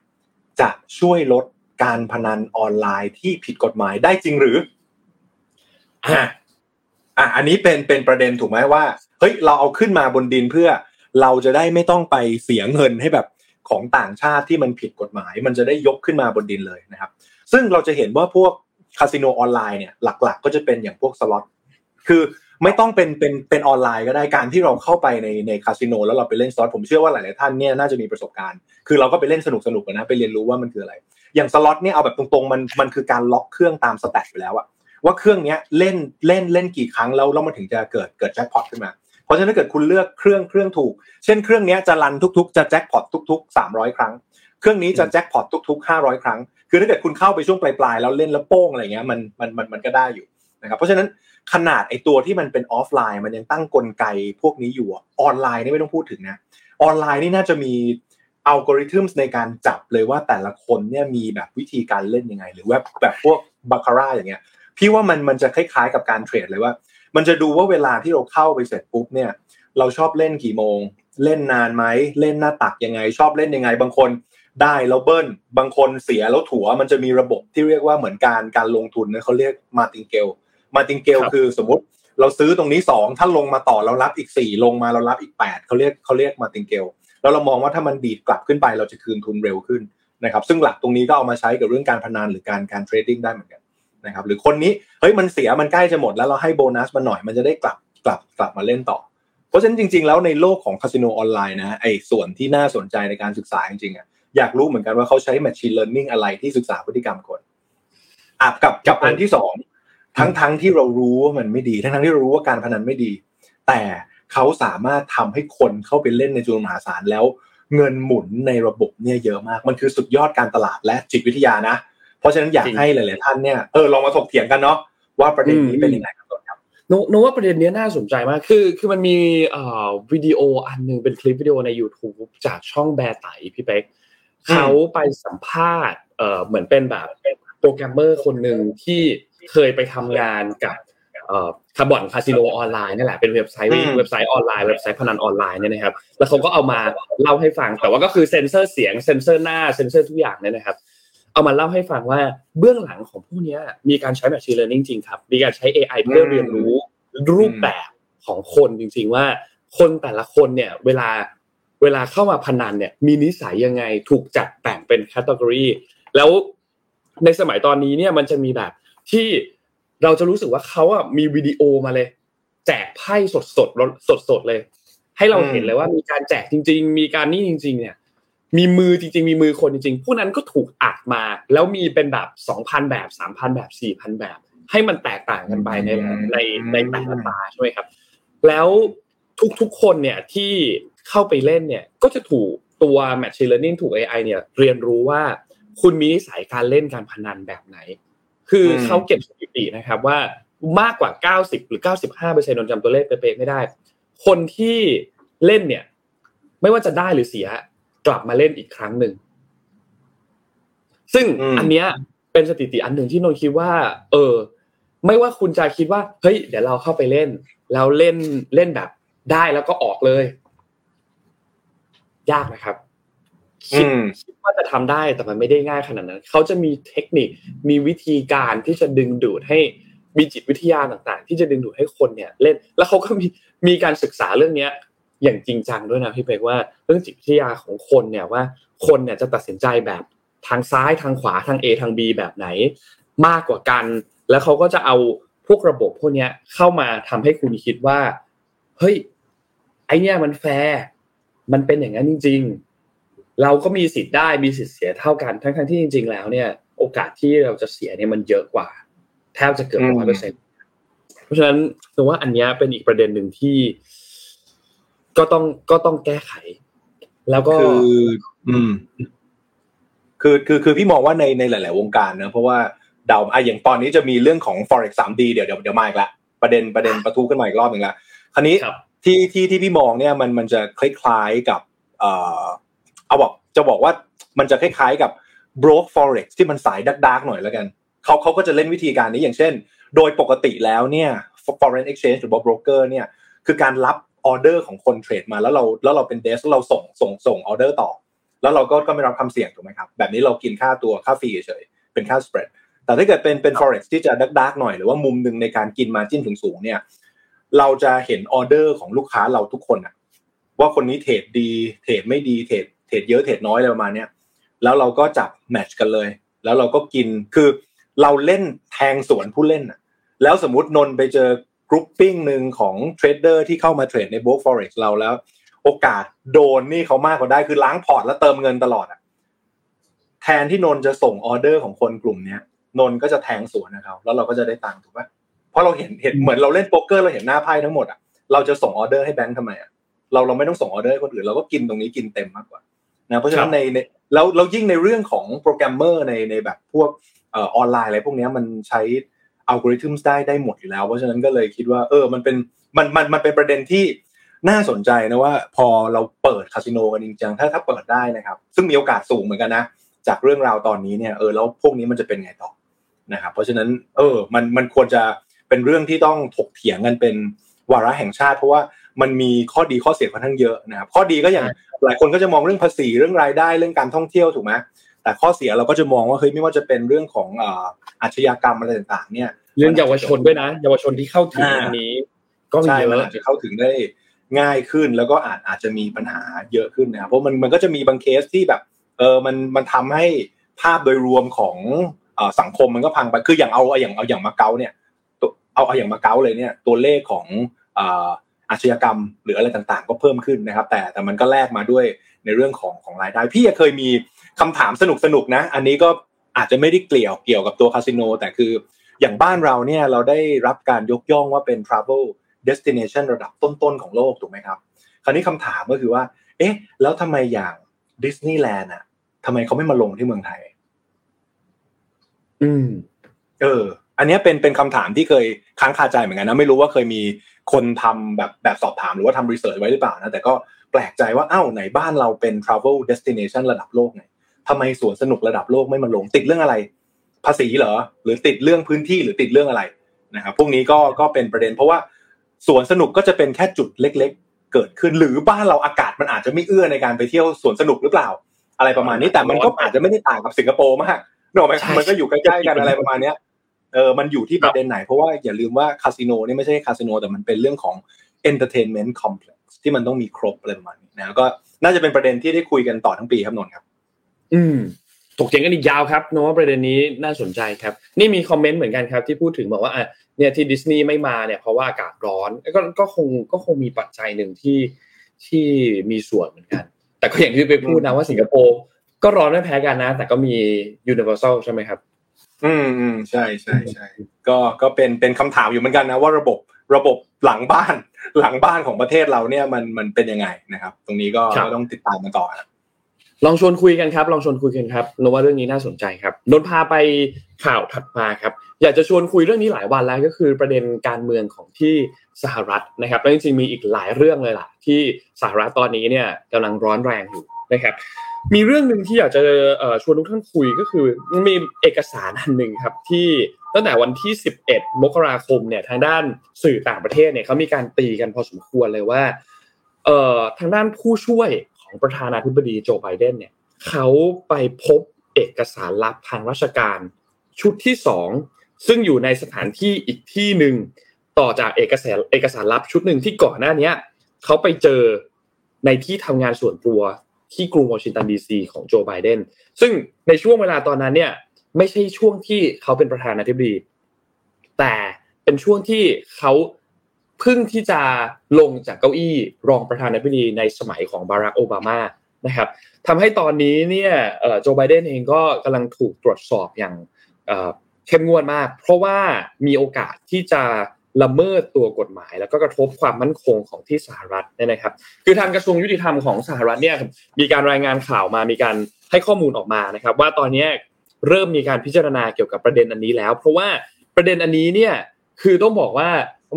S3: จะช่วยลด การพนันออนไลน์ที่ผิดกฎหมายได้จริงหรืออ่าอะอันนี้เป็นเป็นประเด็นถูกไหมว่าเฮ้ยเราเอาขึ้นมาบนดินเพื่อเราจะได้ไม่ต้องไปเสียเงินให้แบบของต่างชาติที่มันผิดกฎหมาย มันจะได้ยกขึ้นมาบนดินเลยนะครับ ซึ่งเราจะเห็นว่าพวกคาสิโนออนไลน์เนี่ยหลัก ๆ ก็จะเป็นอย่างพวกสล็อตคือไม่ต้องเป็นเป็นเป็นออนไลน์ก็ได้การที่เราเข้าไปในในคาสิโนแล้วเราไปเล่นสล็อตผมเชื่อว่าหลาย ๆ ท่านเนี่ยน่าจะมีประสบการณ์ คือเราก็ไปเล่นสนุกสนุกนะไปเรียนรู้ว่ามันคืออะไร อย่างสล็อตเนี่ยเอาแบบตรงๆมันมันคือการล็อกเครื่องตาม stat ไปแล้วอะว่าเครื่องเนี้ยเล่นเล่นเล่นกี่ครั้งแล้วแล้วมันถึงจะเกิดเกิดแจ็คพอตขึ้นมา เพราะฉะนั้นถ้าเกิดคุณเลือกเครื่องเครื่องถูก เช่นเครื่องนี้จะ run ทุกๆ จะแจ็คพอตทุก ๆ 300 ครั้ง เครื่องนี้จะแจ็คพอตทุก ๆ 500 ครั้ง คือถ้าเกิดคุณเข้าไปช่วงปลายๆแล้วเล่นแล้วโป้งอะไรเงี้ยมันมันมันมันก็ได้อยู่นะครับเพราะฉะนั้นขนาดไอตัวที่มันเป็นออฟไลน์ มันยังตั้งกลไกพวกนี้อยู่ออนไลน์นี่ไม่ต้องพูดถึงนะออนไลน์นี่น่าจะมี อัลกอริทึมในการจับเลยว่าแต่ละคนเนี่ยมีแบบวิธีการเล่นยังไง หรือว่าแบบพวกบาคาร่าอย่างเงี้ย พี่ว่ามันมันจะคล้ายๆกับการเทรดเลยว่า มันจะดูว่าเวลาที่เราเข้าไปเสร็จปุ๊บเนี่ยเราชอบเล่นกี่โมง เล่นนานไหมเล่นหน้าตักยังไง ชอบเล่นยังไง บางคนได้แล้วเบิ้ลบางคนเสียแล้วถัวมันจะมีระบบที่เรียกว่าเหมือนการการลงทุนนะเขาเรียกมาติงเกลมาติงเกลคือสมมติเราซื้อตรงนี้สองถ้าลงมาต่อเรารับอีกสี่ลงมาเรารับอีกแปดเขาเรียกเขาเรียก Martingale แล้วเรามองว่าถ้ามันดีดกลับขึ้นไปเราจะคืนทุนเร็วขึ้นนะครับ ซึ่งหลักตรงนี้ก็เอามาใช้กับเรื่องการพนันหรือการการ trading ได้เหมือนกันนะครับ หรือคนนี้เฮ้ยมันเสียมันใกล้จะหมดแล้วเราให้โบนัสมาหน่อยมันจะได้กลับกลับกลับมาเล่นต่อ เพราะฉะนั้นจริง ๆ แล้วในโลกของคาสิโนออนไลน์นะไอ้ส่วนที่น่าสนใจในการศึกษาจริงๆอะอยากรู้เหมือนกันว่าเขาใช้ machine learning อะไรที่ศึกษาพฤติกรรมคนอะกับกับอันที่สองทั้งทั้งที่เรารู้ว่ามันไม่ดี ทั้งทั้งที่เรารู้ว่าการพนันไม่ดี แต่ เขาสามารถทำให้คนเข้าไปเล่นในจำนวนมหาศาลแล้ว เงินหมุนในระบบเนี่ยเยอะมากมันคือสุดยอดการตลาดและจิตวิทยานะ เพราะฉะนั้นอยากให้หลาย ๆ ท่านเนี่ยเออลองมาถกเถียงกันเนาะว่าประเด็นนี้เป็นยังไงครับครับ
S2: โนโนว่าประเด็นนี้น่าสนใจมาก คือ คือมันมีเอ่อวิดีโออันหนึ่งเป็นคลิปวิดีโอใน YouTube จากช่องแบร์ไตพี่เป๊กเขาไปสัมภาษณ์เอ่อเหมือนเป็นแบบโปรแกรมเมอร์คนหนึ่งที่เคยไปทำงานกับเอ่อ คาร์บอนคาสิโนออนไลน์นี่แหละเป็นเว็บไซต์เว็บไซต์ออนไลน์เว็บไซต์พนันออนไลน์เนี่ยนะครับแล้วเขาก็เอามาเล่าให้ฟังแต่ว่าก็คือเซ็นเซอร์เสียงเซ็นเซอร์หน้าเซ็นเซอร์ทุกอย่างเนี่ยนะครับ เอามาเล่าให้ฟังว่าเบื้องหลังของพวกนี้มีการใช้ machine learning จริงครับ มีการใช้ AI เพื่อเรียนรู้รูปแบบของคนจริง ๆ ว่าคนแต่ละคนเนี่ยเวลาเวลาเข้ามาพนันเนี่ยมีนิสัยยังไงถูกจัดแบ่งเป็น category แล้วในสมัยตอนนี้เนี่ยมันจะมีแบบที่ เราจะรู้สึกว่าเขาอะมีวิดีโอมาเลย แจกไพ่สดสดสดสดเลย ให้เราเห็นเลยว่ามีการแจกจริง ๆ มีการนี่จริง ๆ เนี่ย มีมือจริง ๆ มีมือคนจริงๆพวกนั้นก็ถูกอัดมา แล้วมีเป็นแบบสองพันแบบสามพันแบบสี่พันแบบ ให้มันแตกต่างกันไปในในในแต่ละตาใช่ไหมครับ แล้วทุกๆคนเนี่ยที่เข้าไปเล่นเนี่ย ก็จะถูกตัว Machine Learning ถูก AI เนี่ย เรียนรู้ว่าคุณมีนิสัยการเล่นการพนันแบบไหน คือเขาเก็บสถิตินะครับว่ามากกว่า 90 หรือ 95เปอร์เซ็นต์นนจำตัวเลขเป๊ะๆไม่ได้ คนที่เล่นเนี่ย ไม่ว่าจะได้หรือเสีย กลับมาเล่นอีกครั้งหนึ่ง ซึ่งอันเนี้ยเป็นสถิติอันหนึ่งที่นนคิดว่า เออ ไม่ว่าคุณจะคิดว่าเฮ้ยเดี๋ยวเราเข้าไปเล่น แล้วเล่นเล่นแบบได้แล้วก็ออกเลย ยากนะครับ คิดคิดว่าจะทำได้แต่มันไม่ได้ง่ายขนาดนั้น เขาจะมีเทคนิคมีวิธีการที่จะดึงดูดให้มีจิตวิทยาต่างๆ ที่จะดึงดูดให้คนเนี่ยเล่น แล้วเขาก็มีมีการศึกษาเรื่องเนี้ยอย่างจริงจังด้วยนะพี่เป๊กว่าเรื่องจิตวิทยาของคนเนี่ยว่าคนเนี่ยจะตัดสินใจแบบทางซ้ายทางขวาทาง A ทาง B แบบไหน มากกว่ากัน แล้วเขาก็จะเอาพวกระบบพวกนี้เข้ามาทำให้คุณคิดว่า เฮ้ยไอเนี่ยมันแฟร์มันเป็นอย่างนั้นจริงๆ เราก็มีสิทธิ์ได้มีสิทธิ์เสียเท่ากันทั้งๆที่จริง ๆ แล้วเนี่ย โอกาสที่เราจะเสียเนี่ยมันเยอะกว่า แทบจะเกือบร้อยเปอร์เซ็นต์เพราะฉะนั้นถือว่าอันนี้เป็นอีกประเด็นหนึ่งที่ ก็ต้องก็ต้องแก้ไข แล้วก็
S3: คือ อืม คือคือคือพี่มองว่าในในหลาย ๆ วงการนะเพราะว่าเดาอะอย่างตอนนี้จะมีเรื่องของ forex 3D เดี๋ยวเดี๋ยวเดี๋ยวมาอีกละประเด็นประเด็นประทุขึ้นมาอีกรอบหนึ่งละคราวนี้ที่ที่ที่พี่มองเนี่ยมันมันจะคล้ายๆกับเอ่อ เอาบอกจะบอกว่ามันจะคล้ายๆกับ broke forex ที่มันสายดักดักหน่อยแล้วกันเขาเขาก็จะเล่นวิธีการนี้อย่างเช่น โดยปกติแล้วเนี่ย foreign exchange หรือว่า broker เนี่ยคือการรับออเดอร์ของคนเทรดมาแล้วเราแล้วเราเป็น desk เราส่งส่งส่งออเดอร์ต่อ แล้วเราก็ก็ไม่รับความเสี่ยงถูกไหมครับ แบบนี้เรากินค่าต๋งค่า fee เฉยเป็นค่า spread แต่ถ้าเกิดเป็นเป็น forex ที่จะ dark dark หน่อยหรือว่ามุมหนึ่งในการกิน margin ถึงสูงเนี่ย เราจะเห็นออเดอร์ของลูกค้าเราทุกคนอะว่าคนนี้เทรดดีเทรดไม่ดีเทรด เทรดเยอะเทรดน้อยอะไรประมาณเนี้ยแล้วเราก็จับ match กันเลย แล้วเราก็กินคือเราเล่นแทงสวนผู้เล่นอะแล้วสมมตินนไปเจอ grouping หนึ่งของ trader ที่เข้ามาเทรดใน broker forex เราแล้ว โอกาสโดนนี่เขามากกว่าได้คือล้างพอร์ตแล้วเติมเงินตลอดอะแทนที่นนจะส่งออเดอร์ของคนกลุ่มเนี้ยนนก็จะแทงสวนนะครับแล้วเราก็จะได้ตังค์ถูกปะเพราะเราเห็นเห็นเหมือนเราเล่นโป๊กเกอร์เราเห็นหน้าไพ่ทั้งหมดอะเราจะส่งออเดอร์ให้แบงค์ทำไมอะเราเราไม่ต้องส่งออเดอร์ให้คนอื่นเราก็กินตรงนี้กินเต็มมากกว่า นะเพราะฉะนั้นในในแล้วเรายิ่งในเรื่องของโปรแกรมเมอร์ในในแบบพวกเอ่อออนไลน์อะไรพวกนี้มันใช้อัลกอริทึมได้ได้หมดอยู่แล้ว เพราะฉะนั้นก็เลยคิดว่าเออมันเป็นมันมันมันเป็นประเด็นที่น่าสนใจนะว่าพอเราเปิดคาสิโนกันจริงๆถ้าถ้าเปิดได้นะครับ ซึ่งมีโอกาสสูงเหมือนกันนะ จากเรื่องราวตอนนี้เนี่ยเออแล้วพวกนี้มันจะเป็นไงต่อนะครับเพราะฉะนั้นเออมันมันควรจะเป็นเรื่องที่ต้องถกเถียงกันเป็นวาระแห่งชาติ เพราะว่า มันมีข้อดีข้อเสียค่อนข้างเยอะนะครับข้อดีก็อย่างหลายคนก็จะมองเรื่องภาษีเรื่องรายได้เรื่องการท่องเที่ยวถูกไหมแต่ข้อเสียเราก็จะมองว่าเฮ้ยไม่ว่าจะเป็นเรื่องของอาชญากรรมอะไรต่างๆ เนี่ย
S2: เรื่องเยาวชนด้วยนะ เยาวชนที่เข้าถึงอันนี้ ก็มีเยอะ
S3: จะเข้าถึงได้ง่ายขึ้นแล้วก็อาจอาจจะมีปัญหาเยอะขึ้นนะครับเพราะมันมันก็จะมีบางเคสที่แบบเออมันมันทำให้ภาพโดยรวมของสังคมมันก็พังไปคืออย่างเอาอย่างเอาอย่างมาเก๊าเนี่ยเอาเอาอย่างมาเก๊าเลยเนี่ยตัวเลขของ อาชญากรรมหรืออะไรต่างๆ ก็เพิ่มขึ้นนะครับ แต่แต่มันก็แลกมาด้วยในเรื่องของของรายได้ พี่เคยมีคำถามสนุกสนุกนะ อันนี้ก็อาจจะไม่ได้เกี่ยวเกี่ยวกับตัวคาสิโน แต่คืออย่างบ้านเราเนี่ยเราได้รับการยกย่องว่าเป็น travel destination ระดับต้นๆของโลกถูกไหมครับ คราวนี้คำถามก็คือว่า เอ๊ะ แล้วทำไมอย่างดิสนีย์แลนด์อะทำไมเขาไม่มาลงที่เมืองไทย
S2: อืม
S3: เออ อันนี้เป็นเป็นคำถามที่เคยค้างคาใจเหมือนกันนะไม่รู้ว่าเคยมีคนทำแบบแบบสอบถามหรือว่าทำรีเสิร์ชไว้หรือเปล่านะแต่ก็แปลกใจว่าอ้าวไหนบ้านเราเป็น travel destination ระดับโลกไงทำไมสวนสนุกระดับโลกไม่มาลงติดเรื่องอะไร ภาษีเหรอหรือติดเรื่องพื้นที่หรือติดเรื่องอะไรนะครับพวกนี้ก็ก็เป็นประเด็น เพราะว่าสวนสนุกก็จะเป็นแค่จุดเล็ก ๆ เกิดขึ้นหรือบ้านเราอากาศมันอาจจะไม่เอื้อในการไปเที่ยวสวนสนุกหรือเปล่า อะไรประมาณนี้แต่มันก็อาจจะไม่ได้ต่างกับสิงคโปร์มากนอกไหมมันก็อยู่ใกล้ๆกันอะไรประมาณเนี้ย เออมันอยู่ที่ประเด็นไหน เพราะว่าอย่าลืมว่าคาสิโนนี่ไม่ใช่คาสิโนแต่มันเป็นเรื่องของ entertainment complex ที่มันต้องมีครบอะไรประมาณนี้นะก็น่าจะเป็นประเด็นที่ได้คุยกันต่อทั้งปีครับนนท์ครับ
S2: อืมถกเถียงกันอีกยาวครับเนาะประเด็นนี้น่าสนใจครับ นี่มีคอมเมนต์เหมือนกันครับ ที่พูดถึงบอกว่าอะเนี่ยที่ดิสนีย์ไม่มาเนี่ยเพราะว่าอากาศร้อนก็ก็คงก็คงมีปัจจัยหนึ่งที่ที่มีส่วนเหมือนกัน แต่ก็อย่างที่ไปพูดนะว่าสิงคโปร์ก็ร้อนไม่แพ้กันนะ แต่ก็มียูนิเวอร์แซลใช่ไหมครับ
S3: อืมอืมใช่ใช่ใช่ก็ก็เป็นเป็นคำถามอยู่เหมือนกันนะว่าระบบระบบหลังบ้านหลังบ้านของประเทศเราเนี่ยมันมันเป็นยังไงนะครับ ตรงนี้ก็
S2: ครับ
S3: ต้องติดตามกันต่อครับ
S2: ลองชวนคุยกันครับ ลองชวนคุยกันครับนนว่าเรื่องนี้น่าสนใจครับนนพาไปข่าวถัดมาครับ อยากจะชวนคุยเรื่องนี้หลายวันแล้วก็คือประเด็นการเมืองของที่สหรัฐนะครับแล้วจริงๆมีอีกหลายเรื่องเลยล่ะ ที่สหรัฐตอนนี้เนี่ยกำลังร้อนแรงอยู่นะครับ มีเรื่องหนึ่งที่อยากจะชวนทุกท่านคุยก็คือมีเอกสารอันหนึ่งครับที่ตั้งแต่วันที่ 11 มกราคมเนี่ยทางด้านสื่อต่างประเทศเนี่ยเขามีการตีกันพอสมควรเลยว่าเอ่อทางด้านผู้ช่วยของประธานาธิบดีโจไบเดนเนี่ยเขาไปพบเอกสารลับทางราชการชุดที่สองซึ่งอยู่ในสถานที่อีกที่หนึ่งต่อจากเอกสารเอกสารลับชุดหนึ่งที่ก่อนหน้านี้เขาไปเจอในที่ทำงานส่วนตัว ที่กรุงวอชิงตันดีซีของโจไบเดนซึ่งในช่วงเวลาตอนนั้นเนี่ยไม่ใช่ช่วงที่เขาเป็นประธานาธิบดี แต่เป็นช่วงที่เขาเพิ่งที่จะลงจากเก้าอี้รองประธานาธิบดีในสมัยของบารักโอบามานะครับทำให้ตอนนี้เนี่ยโจไบเดนเองก็กำลังถูกตรวจสอบอย่างเข้มงวดมาก เพราะว่ามีโอกาสที่จะ ละเมิดตัวกฎหมาย แล้วก็กระทบความมั่นคงของที่สหรัฐเนี่ยนะครับ คือทางกระทรวงยุติธรรมของสหรัฐเนี่ยมีการรายงานข่าวมามีการให้ข้อมูลออกมานะครับ ว่าตอนนี้เริ่มมีการพิจารณาเกี่ยวกับประเด็นอันนี้แล้ว เพราะว่าประเด็นอันนี้เนี่ยคือต้องบอกว่า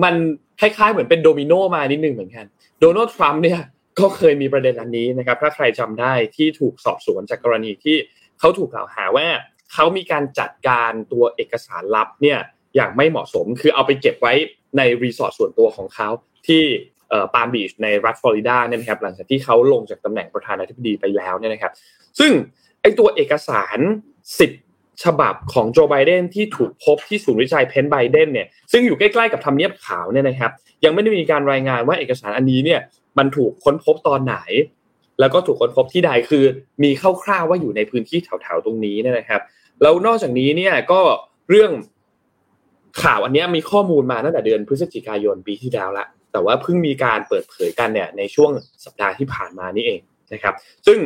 S2: มันคล้ายๆเหมือนเป็นโดมิโนมานิดนึงเหมือนกันโดนัลด์ทรัมป์เนี่ยก็เคยมีประเด็นอันนี้นะครับ ถ้าใครจำได้ที่ถูกสอบสวนจากกรณีที่เขาถูกกล่าวหาว่าเขามีการจัดการตัวเอกสารลับเนี่ย อย่างไม่เหมาะสม คือเอาไปเก็บไว้ในรีสอร์ทส่วนตัวของเขาที่ปาล์มบีชในรัฐฟลอริดาเนี่ยนะครับหลังจากที่เขาลงจากตำแหน่งประธานาธิบดีไปแล้วเนี่ยนะครับ ซึ่งไอตัวเอกสาร10ฉบับของโจไบเดนที่ถูกพบที่ศูนย์วิจัยเพนไบเดนเนี่ยซึ่งอยู่ใกล้ๆกับทำเนียบขาวเนี่ยนะครับ ยังไม่ได้มีการรายงานว่าเอกสารอันนี้เนี่ยมันถูกค้นพบตอนไหน แล้วก็ถูกค้นพบที่ใดคือมีคร่าวๆว่าอยู่ในพื้นที่แถวๆตรงนี้เนี่ยนะครับ แล้วนอกจากนี้เนี่ยก็เรื่อง ข่าวอันนี้มีข้อมูลมาตั้งแต่เดือนพฤศจิกายนปีที่แล้วละแต่ว่าเพิ่งมีการเปิดเผยกันเนี่ยในช่วงสัปดาห์ที่ผ่านมานี่เองนะครับ ซึ่ง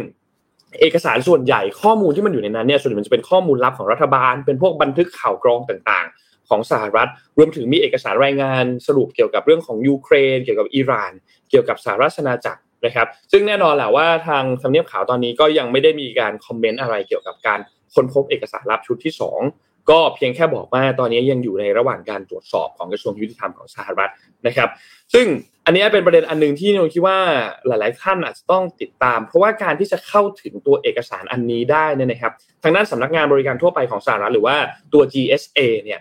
S2: เอกสารส่วนใหญ่ข้อมูลที่มันอยู่ในนั้นเนี่ยส่วนใหญ่มันจะเป็นข้อมูลลับของรัฐบาล เป็นพวกบันทึกข่าวกรองต่างๆ ของสหรัฐ รวมถึงมีเอกสารรายงานสรุปเกี่ยวกับเรื่องของยูเครน เกี่ยวกับอิหร่าน เกี่ยวกับสหราชอาณาจักรนะครับ ซึ่งแน่นอนแหละว่าทางทำเนียบขาวตอนนี้ก็ยังไม่ได้มีการคอมเมนต์อะไรเกี่ยวกับการค้นพบเอกสารลับชุดที่ 2 ก็เพียงแค่บอกว่าตอนนี้ยังอยู่ในระหว่างการตรวจสอบของกระทรวงยุติธรรมของสหรัฐนะครับ ซึ่งอันนี้เป็นประเด็นอันหนึ่งที่นนคิดว่าหลาย ๆ ท่านอาจจะต้องติดตาม เพราะว่าการที่จะเข้าถึงตัวเอกสารอันนี้ได้เนี่ยนะครับ ทางด้านสำนักงานบริการทั่วไปของสหรัฐหรือว่าตัว GSA เนี่ย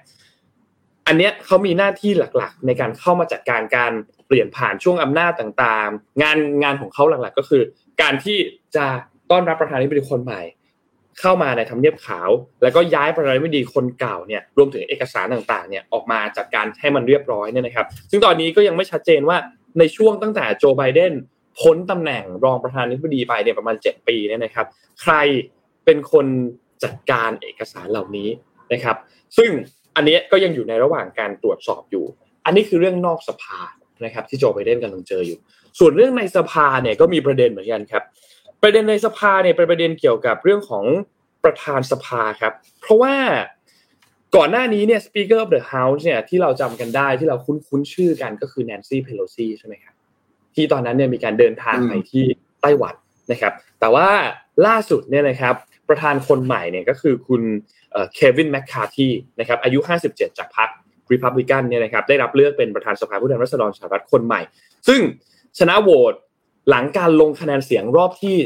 S2: อันเนี้ยเขามีหน้าที่หลักๆ ในการเข้ามาจัดการการเปลี่ยนผ่านช่วงอำนาจต่างๆ งานงานของเขาหลักๆ ก็คือ การที่จะต้อนรับประธานาธิบดีคนใหม่ เข้ามาในทำเนียบขาว แล้วก็ย้ายประธานาธิบดีคนเก่าเนี่ยรวมถึงเอกสารต่างๆเนี่ยออกมาจัดการให้มันเรียบร้อยเนี่ยนะครับ ซึ่งตอนนี้ก็ยังไม่ชัดเจนว่าในช่วงตั้งแต่โจไบเดนพ้นตำแหน่งรองประธานาธิบดีไปเนี่ยประมาณ 7 ปีเนี่ยนะครับ ใครเป็นคนจัดการเอกสารเหล่านี้นะครับ ซึ่งอันนี้ก็ยังอยู่ในระหว่างการตรวจสอบอยู่ อันนี้คือเรื่องนอกสภานะครับที่โจไบเดนกำลังเจออยู่ ส่วนเรื่องในสภาเนี่ยก็มีประเด็นเหมือนกันครับ ประเด็นในสภาเนี่ยเป็นประเด็นเกี่ยวกับเรื่องของประธานสภาครับ เพราะว่าก่อนหน้านี้เนี่ย Speaker of the House เนี่ยที่เราจำกันได้ที่เราคุ้นๆชื่อกันก็คือ Nancy Pelosi ใช่ไหมครับที่ตอนนั้นเนี่ยมีการเดินทางไปที่ไต้หวันนะครับ แต่ว่าล่าสุดเนี่ยนะครับประธานคนใหม่เนี่ยก็คือคุณเควินแมคคาร์ทีนะครับอายุ 57 จากพรรครีพับลิกันเนี่ยนะครับได้รับเลือกเป็นประธานสภาผู้แทนราษฎรสหรัฐคนใหม่ ซึ่งชนะโหวต หลังการลงคะแนนเสียงรอบที่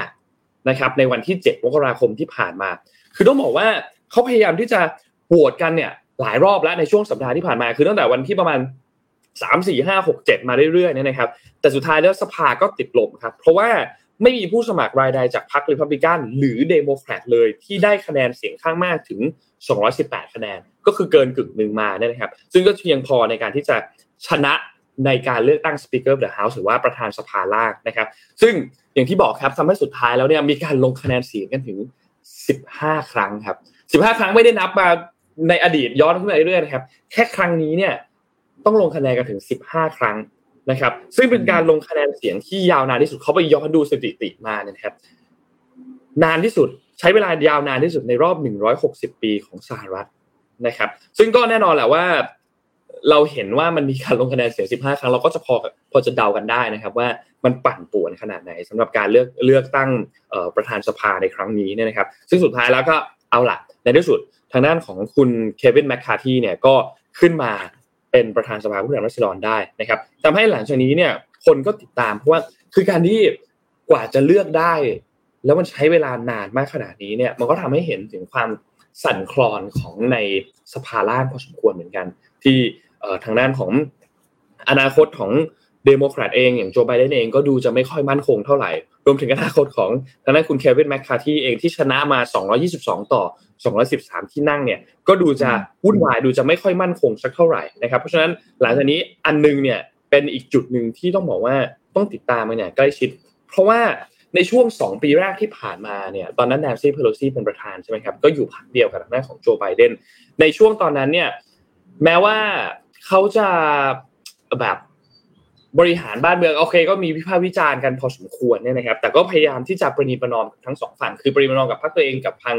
S2: 15 นะครับ ในวันที่ 7 มกราคมที่ผ่านมา คือต้องบอกว่าเขาพยายามที่จะโหวตกันเนี่ยหลายรอบแล้วในช่วงสัปดาห์ที่ผ่านมา คือตั้งแต่วันที่ประมาณ 3 4 5 6 7 มาเรื่อยๆเนี่ยนะครับ แต่สุดท้ายแล้วสภาก็ติดลมครับ เพราะว่าไม่มีผู้สมัครรายใดจากพรรครีพับลิกันหรือเดโมแครตเลยที่ได้คะแนนเสียงข้างมากถึง 218 คะแนน ก็คือเกินกึ่งหนึ่งมาเนี่ยนะครับ ซึ่งก็เพียงพอในการที่จะชนะ ในการเลือกตั้ง Speaker of the House หรือว่าประธานสภาล่างนะครับ ซึ่งอย่างที่บอกครับทำให้สุดท้ายแล้วเนี่ยมีการลงคะแนนเสียงกันถึง 15 ครั้งครับ 15 ครั้งไม่ได้นับมาในอดีตย้อนขึ้นมาเรื่อยๆนะครับ แค่ครั้งนี้เนี่ยต้องลงคะแนนกันถึง 15 ครั้งนะครับ ซึ่งเป็นการลงคะแนนเสียงที่ยาวนานที่สุดเขาไปย้อนดูสถิติมานะครับ นานที่สุดใช้เวลายาวนานที่สุดในรอบ 160 ปีของสหรัฐนะครับ ซึ่งก็แน่นอนแหละว่า เราเห็นว่ามันมีการลงคะแนนเสียง 15 ครั้งเราก็จะพอพอจะเดากันได้นะครับ ว่ามันปั่นป่วนขนาดไหนสำหรับการเลือกเลือกตั้งประธานสภาในครั้งนี้เนี่ยนะครับ ซึ่งสุดท้ายแล้วก็เอาละในที่สุดทางด้านของคุณเควินแมคคาทีเนี่ยก็ขึ้นมาเป็นประธานสภาผู้แทนราษฎรได้นะครับทำให้หลังจากนี้เนี่ยคนก็ติดตามเพราะว่าคือการที่กว่าจะเลือกได้ แล้วมันใช้เวลานานมากขนาดนี้เนี่ยมันก็ทำให้เห็นถึงความสั่นคลอนของในสภาล่างพอสมควรเหมือนกัน ที่ ทางด้านของอนาคตของเดโมแครตเองอย่างโจไบเดนเองก็ดูจะไม่ค่อยมั่นคงเท่าไหร่ รวมถึงอนาคตของทางด้านคุณเควินแมคคาร์ทีเองที่ชนะมา 222 ต่อ 213 ที่นั่งเนี่ยก็ดูจะวุ่นวายดูจะไม่ค่อยมั่นคงสักเท่าไหร่นะครับเพราะฉะนั้นหลังจากนี้อันนึงเนี่ยเป็นอีกจุดหนึ่งที่ต้องบอกว่าต้องติดตามมันเนี่ยใกล้ชิด เพราะว่าในช่วง 2 ปีแรกที่ผ่านมาเนี่ยตอนนั้นแนนซี่เพโลซีเป็นประธานใช่ไหมครับก็อยู่พรรคเดียวกับทางด้านของโจไบเดนในช่วงตอนนั้นเนี่ยแม้ว่า เขาจะแบบบริหารบ้านเมืองโอเค ก็มีวิพากษ์วิจารณ์กันพอสมควรเนี่ยนะครับ แต่ก็พยายามที่จะประนีประนอมทั้งสองฝั่งคือประนีประนอมกับพรรคตัวเองกับทาง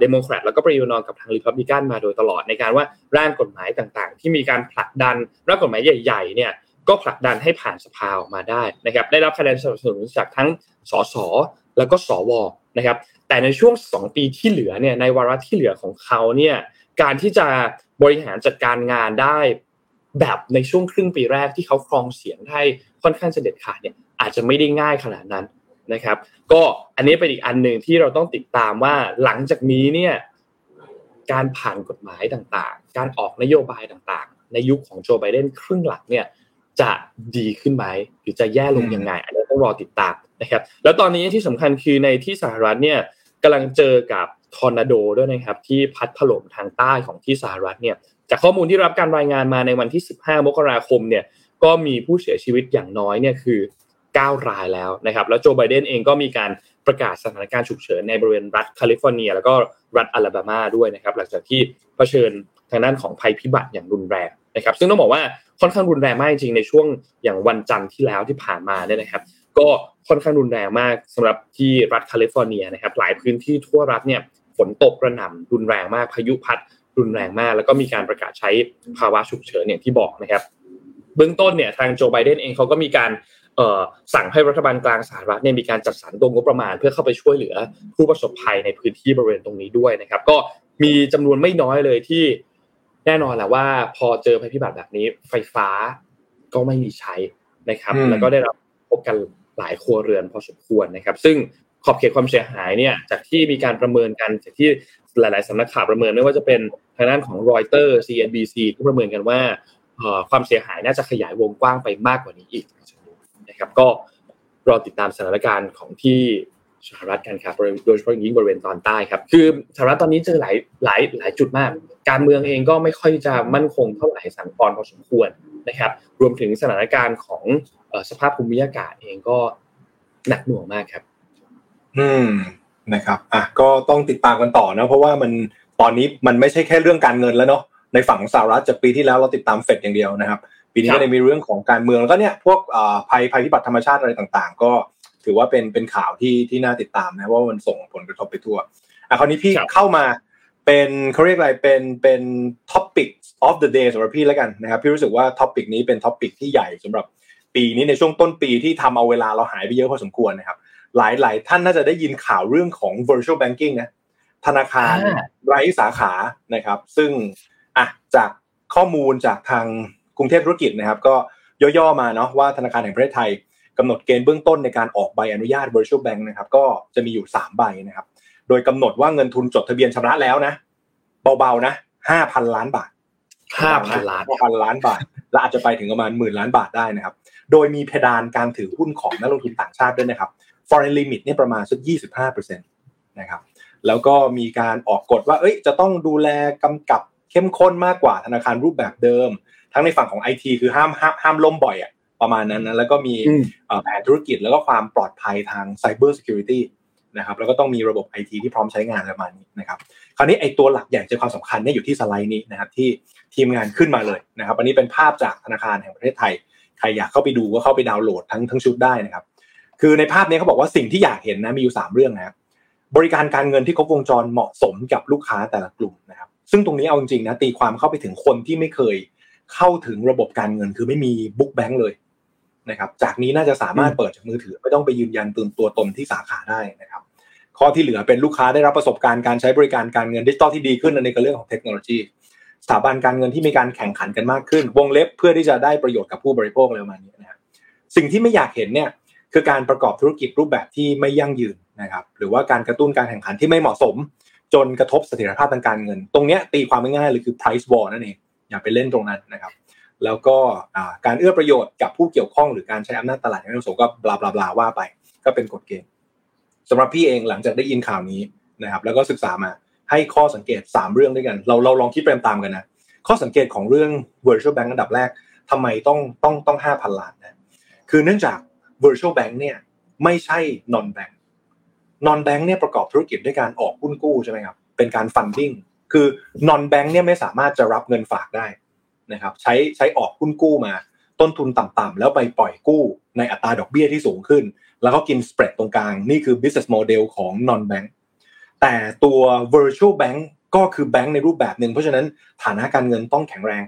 S2: เดโมแครตแล้วก็ประนีประนอมกับทางริพับลิกันมาโดยตลอดในการว่าร่างกฎหมายต่างๆ ที่มีการผลักดันร่างกฎหมายใหญ่ๆเนี่ยก็ผลักดันให้ผ่านสภาออกมาได้นะครับ ได้รับคะแนนสนับสนุนจากทั้งสสแล้วก็สวนะครับ แต่ในช่วง 2 ปีที่เหลือเนี่ยในวาระที่เหลือของเขาเนี่ยการที่จะบริหารจัดการงานได้ แบบในช่วงครึ่งปีแรกที่เขาครองเสียงได้ค่อนข้างจะเด็ดขาดเนี่ยอาจจะไม่ได้ง่ายขนาดนั้นนะครับ ก็อันนี้เป็นอีกอันหนึ่งที่เราต้องติดตามว่าหลังจากนี้เนี่ยการผ่านกฎหมายต่างๆ การออกนโยบายต่างๆ ในยุคของโจไบเดนครึ่งหลังเนี่ยจะดีขึ้นไหมหรือจะแย่ลงยังไงอันนี้ต้องรอติดตามนะครับ แล้วตอนนี้ที่สำคัญคือในที่สหรัฐเนี่ยกำลังเจอกับทอร์นาโดด้วยนะครับที่พัดถล่มทางใต้ของที่สหรัฐเนี่ย จากข้อมูลที่รับการรายงานมาในวันที่ 15 มกราคมเนี่ยก็มีผู้เสียชีวิตอย่างน้อยเนี่ยคือ 9 รายแล้วนะครับแล้วโจไบเดนเองก็มีการประกาศสถานการณ์ฉุกเฉินในบริเวณรัฐแคลิฟอร์เนีย แล้วก็รัฐอลาบามาด้วยนะครับหลังจากที่เผชิญทางด้านของภัยพิบัติอย่างรุนแรงนะครับ ซึ่งต้องบอกว่าค่อนข้างรุนแรงมากจริงในช่วงอย่างวันจันทร์ที่แล้วที่ผ่านมาเนี่ยนะครับ ก็ค่อนข้างรุนแรงมากสำหรับที่รัฐแคลิฟอร์เนียนะครับหลายพื้นที่ทั่วรัฐเนี่ยฝนตกกระหน่ำรุนแรงมากพายุพัด รุนแรงมาก แล้วก็มีการประกาศใช้ภาวะฉุกเฉินอย่างที่บอกนะครับ เบื้องต้นเนี่ยทางโจไบเดนเองเขาก็มีการสั่งให้รัฐบาลกลางสหรัฐเนี่ยมีการจัดสรรตัวงบประมาณ เพื่อเข้าไปช่วยเหลือผู้ประสบภัยในพื้นที่บริเวณตรงนี้ด้วยนะครับ ก็มีจำนวนไม่น้อยเลยที่แน่นอนแหละว่า พอเจอภัยพิบัติแบบนี้ ไฟฟ้าก็ไม่มีใช้นะครับ แล้วก็ได้รับพบกันหลายครัวเรือนพอสมควรนะครับ ซึ่งขอบเขตความเสียหายเนี่ยจากที่มีการประเมินกันจากที่ หลาย ๆสำนักข่าวประเมินไม่ว่าจะเป็นทางด้านของรอยเตอร์ CNBC ก็ประเมินกันว่าความเสียหายน่าจะขยายวงกว้างไปมากกว่านี้อีกนะครับก็รอติดตามสถานการณ์ของที่สหรัฐกันครับโดยเฉพาะยิ่งบริเวณตอนใต้ครับ คือสหรัฐตอนนี้เจอหลายหลายหลายจุดมาก การเมืองเองก็ไม่ค่อยจะมั่นคงเท่าไหร่สันคอนพอสมควรนะครับ รวมถึงสถานการณ์ของสภาพภูมิอากาศเองก็หนักหน่วงมากครับ
S3: อืม นะครับอะก็ต้องติดตามกันต่อนะเพราะว่ามันตอนนี้มันไม่ใช่แค่เรื่องการเงินแล้วเนาะในฝั่งสหรัฐจากปีที่แล้วเราติดตามเฟดอย่างเดียวนะครับ ปีนี้ก็ได้มีเรื่องของการเมืองแล้วก็เนี่ยพวกภัยภัยพิบัติธรรมชาติอะไรต่างๆ ก็ถือว่าเป็นเป็นข่าวที่ที่น่าติดตามนะว่ามันส่งผลกระทบไปทั่วอะคราวนี้พี่เข้ามาเป็นเขาเรียกอะไรเป็นเป็น topic of the day สำหรับพี่แล้วกันนะครับพี่รู้สึกว่า topic นี้เป็น topic ที่ใหญ่สำหรับปีนี้ในช่วงต้นปีที่ทำเอาเวลาเราหายไปเยอะพอสมควรนะครับ หลายหลายท่านน่าจะได้ยินข่าวเรื่องของ virtual banking นะธนาคารไร้สาขานะครับ ซึ่งอะจากข้อมูลจากทางกรุงเทพธุรกิจนะครับ ก็ย่อๆมาเนาะว่าธนาคารแห่งประเทศไทยกำหนดเกณฑ์เบื้องต้นในการออกใบอนุญาต virtual bank นะครับ ก็จะมีอยู่ 3 ใบนะครับ โดยกำหนดว่าเงินทุนจดทะเบียนชำระแล้วนะ เบาๆนะห้าพันล้านบาท
S2: ห้าพันล้าน
S3: พันล้านบาท และอาจจะไปถึงประมาณหมื่นล้านบาทได้นะครับ โดยมีเพดานการถือหุ้นของนักลงทุนต่างชาติด้วยนะครับ foreign limit เนี่ยประมาณสัก25%นะครับแล้วก็มีการออกกฎว่าเอ้ยจะต้องดูแลกำกับเข้มข้นมากกว่าธนาคารรูปแบบเดิม ทั้งในฝั่งของไอทีคือห้ามห้ามห้ามล่มบ่อยอะประมาณนั้นนะแล้วก็มีแผนธุรกิจแล้วก็ความปลอดภัยทาง Cyber Security นะครับแล้วก็ต้องมีระบบไอทีที่พร้อมใช้งานประมาณนี้นะครับคราวนี้ไอตัวหลักใหญ่ใจความสำคัญเนี่ยอยู่ที่สไลด์นี้นะครับที่ทีมงานขึ้นมาเลยนะครับอันนี้เป็นภาพจากธนาคารแห่งประเทศไทย ใครอยากเข้าไปดูก็เข้าไปดาวน์โหลดทั้งทั้งชุดได้นะครับ คือในภาพนี้เขาบอกว่าสิ่งที่อยากเห็นนะมีอยู่ 3 เรื่องนะครับบริการการเงินที่ครบวงจรเหมาะสมกับลูกค้าแต่ละกลุ่มนะครับ ซึ่งตรงนี้เอาจริงๆนะตีความเข้าไปถึงคนที่ไม่เคยเข้าถึงระบบการเงินคือไม่มีบุ๊กแบงค์เลยนะครับ จากนี้น่าจะสามารถเปิดจากมือถือ ไม่ต้องไปยืนยันตัวตัวตนที่สาขาได้นะครับข้อที่เหลือเป็นลูกค้าได้รับประสบการณ์การใช้บริการการเงินดิจิตอลที่ดีขึ้นในเรื่องของเทคโนโลยีสถาบันการเงินที่มีการแข่งขันกันมากขึ้น วงเล็บเพื่อที่จะได้ประโยชน์กับผู้บริโภคอะไรประมาณนี้นะครับสิ่งที่ไม่อยากเห็นเนี่ย คือการประกอบธุรกิจรูปแบบที่ไม่ยั่งยืนนะครับหรือว่าการกระตุ้นการแข่งขันที่ไม่เหมาะสม จนกระทบเสถียรภาพทางการเงิน ตรงนี้ตีความง่ายๆเลยคือ price war นั่นเองอย่าไปเล่นตรงนั้นนะครับ แล้วก็การเอื้อประโยชน์กับผู้เกี่ยวข้องหรือการใช้อำนาจตลาดไม่เหมาะสมก็บลาบลาบลาว่าไปก็เป็นกฎเกณฑ์สำหรับพี่เองหลังจากได้ยินข่าวนี้นะครับแล้วก็ศึกษามาให้ข้อสังเกต 3 เรื่องด้วยกัน เราเราลองคิดเปตามกันนะข้อสังเกตของเรื่อง virtual bank อันดับแรกทำไมต้องต้องต้องห้าพันล้านนะคือเนื่องจาก virtual bank เนี่ยไม่ใช่ non bank non bank เนี่ยประกอบธุรกิจด้วยการออกหุ้นกู้ใช่ไหมครับเป็นการ funding คือ non bank เนี่ยไม่สามารถจะรับเงินฝากได้นะครับใช้ใช้ออกหุ้นกู้มา ต้นทุนต่ำๆแล้วไปปล่อยกู้ในอัตราดอกเบี้ยที่สูงขึ้น แล้วก็กินสเปรดตรงกลาง นี่คือ business model ของ non bank แต่ตัว virtual bank ก็คือแบงค์ในรูปแบบหนึ่ง เพราะฉะนั้นฐานะการเงินต้องแข็งแรง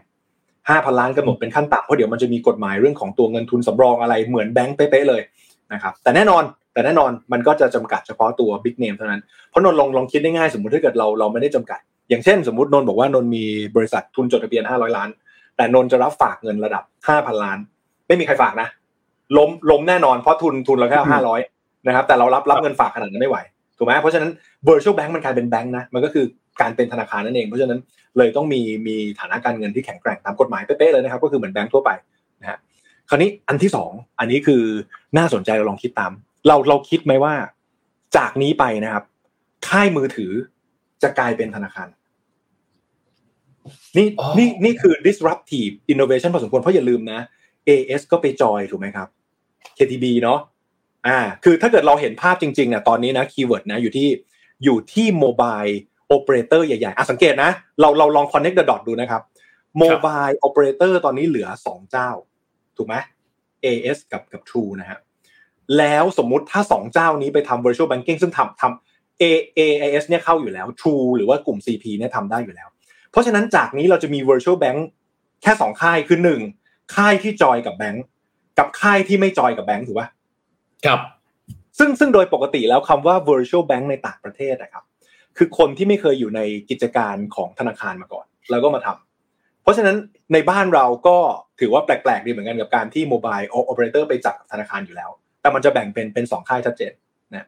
S3: ห้าพันล้านกำหนดเป็นขั้นต่ำเพราะเดี๋ยวมันจะมีกฎหมายเรื่องของตัวเงินทุนสำรองอะไรเหมือนแบงค์เป๊ะเลยนะครับแต่แน่นอนแต่แน่นอนมันก็จะจำกัดเฉพาะตัวบิ๊กเนมเท่านั้นเพราะนนลองลองคิดได้ง่ายสมมติถ้าเกิดเราเราไม่ได้จำกัด อย่างเช่น สมมตินนบอกว่านนมีบริษัททุนจดทะเบียนห้าร้อยล้าน แต่นนจะรับฝากเงินระดับห้าพันล้าน ไม่มีใครฝากนะล้มล้มแน่นอนเพราะทุนทุนเราแค่ห้าร้อยนะครับแต่เรารับรับเงินฝากขนาดนั้นไม่ไหวถูกไหมเพราะฉะนั้น virtual bank มันกลายเป็นแบงค์นะมันก็คือ การเป็นธนาคารนั่นเองเพราะฉะนั้นเลยต้องมีมีฐานะการเงินที่แข็งแกร่งตามกฎหมายเป๊ะๆเลยนะครับ ก็คือเหมือนแบงค์ทั่วไปนะฮะคราวนี้อันที่สองอันนี้คือน่าสนใจเราลองคิดตาม เราเราคิดไหมว่า จากนี้ไปนะครับ ค่ายมือถือจะกลายเป็นธนาคารนี่นี่นี่คือ disruptive innovation พอสมควรเพราะอย่าลืมนะ AIS ก็ไปจอยถูกไหมครับ KTB เนาะอ่า คือถ้าเกิดเราเห็นภาพจริงๆเนี่ยตอนนี้นะ keyword นะอยู่ที่อยู่ที่ mobile operator ใหญ่ๆอะสังเกตนะ เราเราลอง connect the dot ดูนะครับ mobile operator ตอนนี้เหลือสองเจ้า ถูกไหม AS กับกับ True นะฮะแล้วสมมุติถ้าสองเจ้านี้ไปทำ virtual banking ซึ่งทำทำ A AIS เนี่ยเข้าอยู่แล้ว True หรือว่ากลุ่ม CP เนี่ยทำได้อยู่แล้ว เพราะฉะนั้นจากนี้เราจะมี virtual bank แค่สองค่ายคือหนึ่งค่ายที่จอยกับแบงก์กับค่ายที่ไม่จอยกับแบงก์ถูกป่ะ
S2: ครับ
S3: ซึ่งซึ่งโดยปกติแล้วคำว่า virtual bank ในต่างประเทศนะครับ คือคนที่ไม่เคยอยู่ในกิจการของธนาคารมาก่อน แล้วก็มาทำเพราะฉะนั้นในบ้านเราก็ถือว่าแปลกๆดีเหมือนกันกับการที่ mobile operator ไปจับธนาคารอยู่แล้ว แต่มันจะแบ่งเป็นเป็นสองค่ายชัดเจนนะ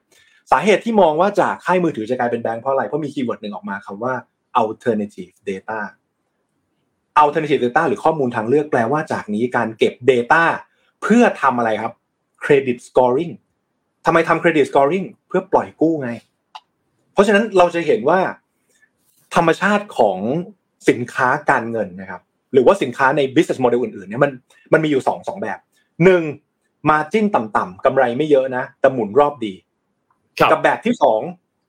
S3: สาเหตุที่มองว่าจากค่ายมือถือจะกลายเป็นแบงค์เพราะอะไรเพราะมี keyword หนึ่งออกมาคำว่า alternative data alternative data หรือข้อมูลทางเลือกแปลว่าจากนี้การเก็บ data เพื่อทำอะไรครับ credit scoring ทำไมทำ credit scoring เพื่อปล่อยกู้ไง เพราะฉะนั้นเราจะเห็นว่า ธรรมชาติของสินค้าการเงินนะครับ หรือว่าสินค้าใน business model อื่นๆเนี่ยมันมันมีอยู่สองสองแบบหนึ่งมาจิ้นต่ำๆกำไรไม่เยอะนะ แต่หมุนรอบดี กับแบบที่สอง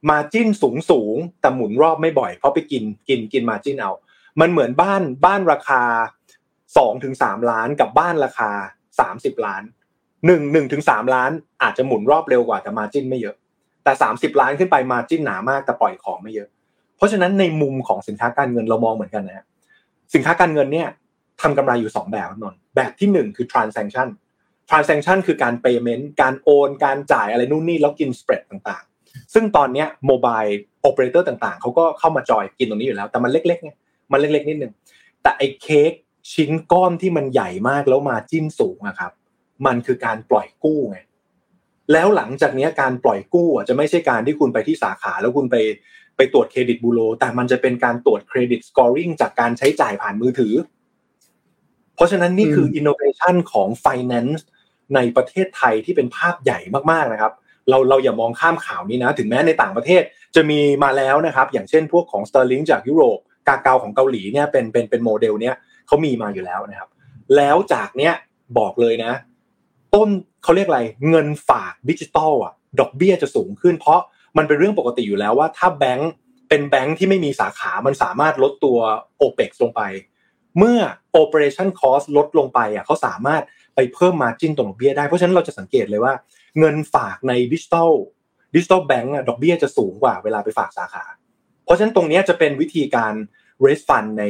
S3: มาจิ้นสูงสูงแต่หมุนรอบไม่บ่อย เพราะไปกินกินกินมาจิ้นเอา มันเหมือนบ้านบ้านราคาสองถึงสามล้านกับบ้านราคาสามสิบล้านหนึ่งหนึ่งถึงสามล้านอาจจะหมุนรอบเร็วกว่าแต่มาจิ้นไม่เยอะ แต่สามสิบล้านขึ้นไปมาจิ้นหนามากแต่ปล่อยของไม่เยอะ เพราะฉะนั้นในมุมของสินค้าการเงินเรามองเหมือนกันนะฮะสินค้าการเงินเนี่ยทำกำไรอยู่สองแบบนนแบบที่หนึ่งคือ transaction transaction คือการ payment การโอน การจ่ายอะไรนู่นนี่แล้วกิน spread ต่างๆ ซึ่งตอนนี้โมบายโอเปอเรเตอร์ต่างๆ เขาก็เข้ามาจอยกินตรงนี้อยู่แล้ว แต่มันเล็กๆไงมันเล็กๆนิดนึง แต่ไอ้เค้กชิ้นก้อนที่มันใหญ่มากแล้วมาจิ้นสูงอะครับ มันคือการปล่อยกู้ไง แล้วหลังจากนี้การปล่อยกู้อะจะไม่ใช่การที่คุณไปที่สาขาแล้วคุณไปไปตรวจเครดิตบูโรแต่มันจะเป็นการตรวจ credit scoring จากการใช้จ่ายผ่านมือถือ เพราะฉะนั้นนี่คืออินโนเวชันของ Finance ในประเทศไทยที่เป็นภาพใหญ่มากๆนะครับ เราเราอย่ามองข้ามข่าวนี้นะ ถึงแม้ในต่างประเทศจะมีมาแล้วนะครับ อย่างเช่นพวกของ Sterling จากยุโรป Kakao ของเกาหลีเนี่ยเป็นเป็นเป็นโมเดลเนี้ยเขามีมาอยู่แล้วนะครับ แล้วจากเนี้ยบอกเลยนะ ต้น เขาเรียกอะไรเงินฝากดิจิตอลอะดอกเบี้ยจะสูงขึ้น เพราะมันเป็นเรื่องปกติอยู่แล้วว่า ถ้าแบงก์เป็นแบงก์ที่ไม่มีสาขา มันสามารถลดตัว OPEX ลงไป เมื่อ operation cost ลดลงไปอะเขาสามารถไปเพิ่ม margin ตรงดอกเบี้ยได้ เพราะฉะนั้นเราจะสังเกตเลยว่า เงินฝากในดิจิตอลดิจิตอลแบงก์อะดอกเบี้ยจะสูงกว่าเวลาไปฝากสาขา เพราะฉะนั้นตรงนี้จะเป็นวิธีการ raise fund ใน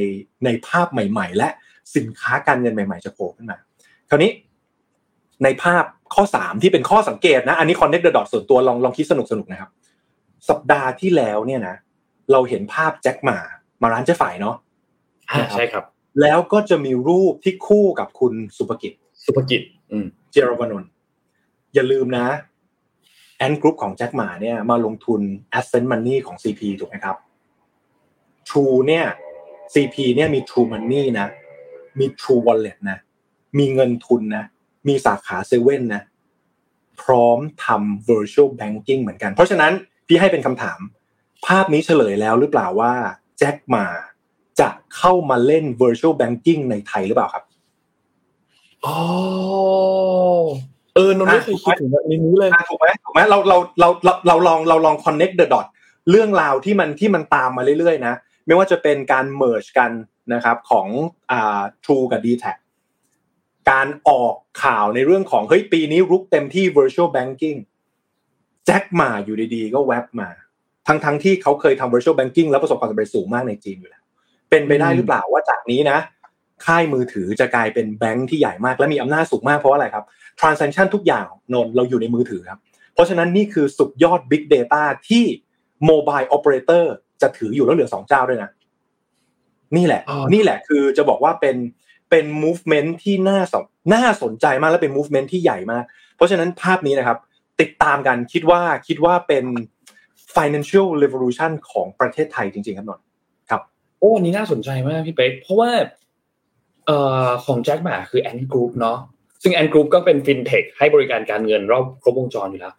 S3: ในภาพใหม่ ๆ และสินค้าการเงินใหม่ ๆ จะโผล่ขึ้นมา คราวนี้ ในภาพข้อ3ที่เป็นข้อสังเกตนะ อันนี้ connect the dot ส่วนตัวลองลองคิดสนุกสนุกนะครับ สัปดาห์ที่แล้วเนี่ยนะ เราเห็นภาพแจ็คหมามาร้านเจ๊ฝ่ายเนาะ
S2: ใช่ครับ
S3: แล้วก็จะมีรูปที่คู่กับคุณสุภกิจ
S2: สุภกิจ อืม
S3: เจรวนนท์อย่าลืมนะแอนกรุ๊ปของแจ็คหมาเนี่ยมาลงทุน Ascent Money ของ CP ถูกไหมครับ True เนี่ย CP เนี่ยมี True Money นะ มี True Wallet นะ มีเงินทุนนะ มีสาขาเซเว่นนะพร้อมทำ virtual banking เหมือนกัน เพราะฉะนั้นพี่ให้เป็นคำถาม ภาพนี้เฉลยแล้วหรือเปล่าว่าแจ็คหมาจะเข้ามาเล่น virtual banking ในไทยหรือเปล่าครับ
S2: อ๋อเออนนท์ไม่เคยคิดถึงแบบนี้เลย
S3: อะถูกไหมถูกไหมเราเราเราเราเราลองเราลอง connect the dot เรื่องราวที่มันที่มันตามมาเรื่อยๆนะ ไม่ว่าจะเป็นการ merge กันนะครับของอ่า True กับ d t แท การออกข่าวในเรื่องของเฮ้ยปีนี้รุกเต็มที่ virtual banking แจ็คมาอยู่ดีๆ ก็แวบมา ทั้งทั้งที่เขาเคยทำ virtual banking แล้วประสบความสำเร็จสูงมากในจีนอยู่แล้ว เป็นไปได้หรือเปล่าว่าจากนี้นะ ค่ายมือถือจะกลายเป็นแบงค์ที่ใหญ่มากและมีอำนาจสูงมากเพราะอะไรครับ transaction ทุกอย่างนนเราอยู่ในมือถือครับ เพราะฉะนั้นนี่คือสุดยอด big data ที่ mobile operator จะถืออยู่แล้วเหลือสองเจ้าด้วยนะ นี่แหละ
S2: อ๋อ
S3: นี่แหละคือจะบอกว่าเป็น เป็น movement ที่น่าสนน่าสนใจมากและเป็น movement ที่ใหญ่มาก เพราะฉะนั้นภาพนี้นะครับ ติดตามกันคิดว่าคิดว่าเป็น financial revolution ของประเทศไทยจริง ๆ ครับนนท์ครับ
S2: โอ้นนี้น่าสนใจมากพี่เป๊กเพราะว่าเอ่อของแจ็คหม่าคือ Ant Group เนาะซึ่ง Ant Group ก็เป็นฟินเทคให้บริการการเงินรอบครบวงจรอยู่แล้ว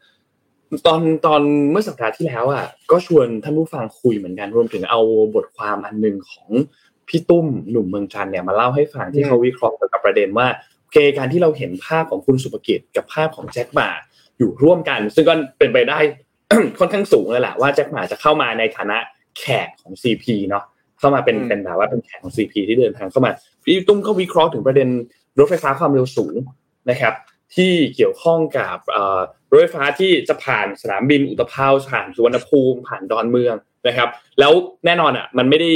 S2: ตอนตอนเมื่อสัปดาห์ที่แล้วอะก็ชวนท่านผู้ฟังคุยเหมือนกันรวมถึงเอาบทความอันหนึ่งของ พี่ตุ้มหนุ่มเมืองจันทร์เนี่ยมาเล่าให้ฟังที่เขาวิเคราะห์เกี่ยวกับประเด็นว่าโอเคการที่เราเห็นภาพของคุณศุภชัยกับภาพของแจ็คหม่าอยู่ร่วมกัน ซึ่งก็เป็นไปได้ค่อนข้างสูงเลยแหละว่าแจ็คหมาจะเข้ามาในฐานะแขกของ CP เนาะเข้ามาเป็น
S3: อืม
S2: เป็นแบบว่าเป็นแขกของ CP ที่เดินทางเข้ามาพี่ตุ้มก็วิเคราะห์ถึงประเด็นรถไฟฟ้าความเร็วสูงนะครับ ที่เกี่ยวข้องกับเอ่อรถไฟฟ้าที่จะผ่านสนามบินอุตภาวผ่านสุวรรณภูมิผ่านดอนเมืองนะครับ แล้วแน่นอนอะมันไม่ได้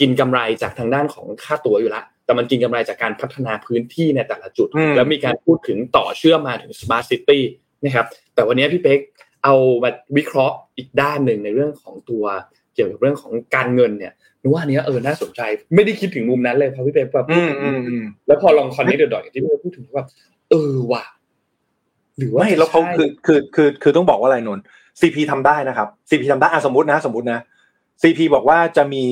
S2: กินกำไรจากทางด้านของค่าตั๋วอยู่แล้วแต่มันกินกำไรจากการพัฒนาพื้นที่ในแต่ละจุด
S3: อืม
S2: แล้วมีการพูดถึงต่อเชื่อมมาถึง Smart City นะครับแต่วันนี้พี่เป๊กเอามาวิเคราะห์อีกด้านหนึ่งในเรื่องของตัวเกี่ยวกับเรื่องของการเงินเนี่ยนึกว่าอันเนี้ยเออน่าสนใจ ไม่ได้คิดถึงมุมนั้นเลยพอพี่เป๊กแบบ
S3: อืมอืมอืม
S2: แล้วพอลองคอนเนคเดอะดอยที่พี่เป๊กพูดถึงว่าเออว่ะหรือว่า
S3: ไม่แล้วเขา
S2: ใช่
S3: คือคือคือคือต้องบอกว่าอะไรนนท์ CP ทำได้นะครับ CP ทำได้อะสมมตินะ สมมตินะ CP บอกว่าจะมี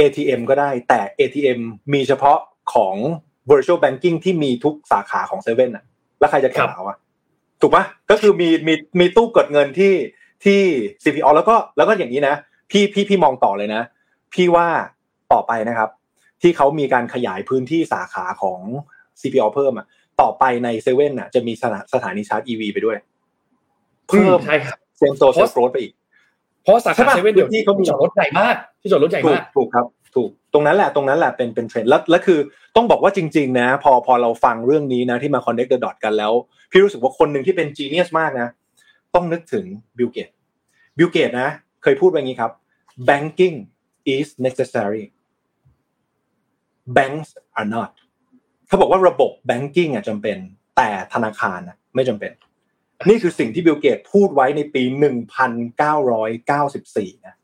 S3: ATM ก็ได้แต่ ATM มีเฉพาะของ virtual banking ที่มีทุกสาขาของเซเว่นอะ แล้วใครจะกล่าวอะถูกปะก็คือมีมีมีตู้กดเงินที่ที่ CP อ๋อแล้วก็แล้วก็อย่างนี้นะ พี่พี่พี่มองต่อเลยนะ พี่ว่าต่อไปนะครับ ที่เขามีการขยายพื้นที่สาขาของ CPO เพิ่มอะต่อไปในเซเว่นอะจะมีสถาสถานีชาร์จ EV ไปด้วย
S2: อื
S3: เพิ่
S2: ม
S3: ม
S2: ใช่ครับ
S3: เซมโซเชียลโกรธไปอีก
S2: เพราะสา
S3: ใช่
S2: ขา
S3: ปะ
S2: เซเว่นเดี๋ยว
S3: ที่เขามี
S2: ที่จอดรถใหญ่มากที่จอดรถใหญ่
S3: ถู
S2: มากก
S3: ถูกครับ ถูกตรงนั้นแหละตรงนั้นแหละเป็นเป็นเทรนด์แล้วแล้วคือต้องบอกว่าจริง ๆ นะ พอพอเราฟังเรื่องนี้นะที่มา connect the dot กันแล้ว พี่รู้สึกว่าคนหนึ่งที่เป็น genius มากนะ ต้องนึกถึงบิลเกตส์บิลเกตส์นะ เคยพูดว่าอย่างนี้ครับ banking is necessary banks are not เขาบอกว่าระบบ banking อะจำเป็น แต่ธนาคารนะไม่จำเป็น นี่คือสิ่งที่บิลเกตส์พูดไว้ในปี 1994 นะ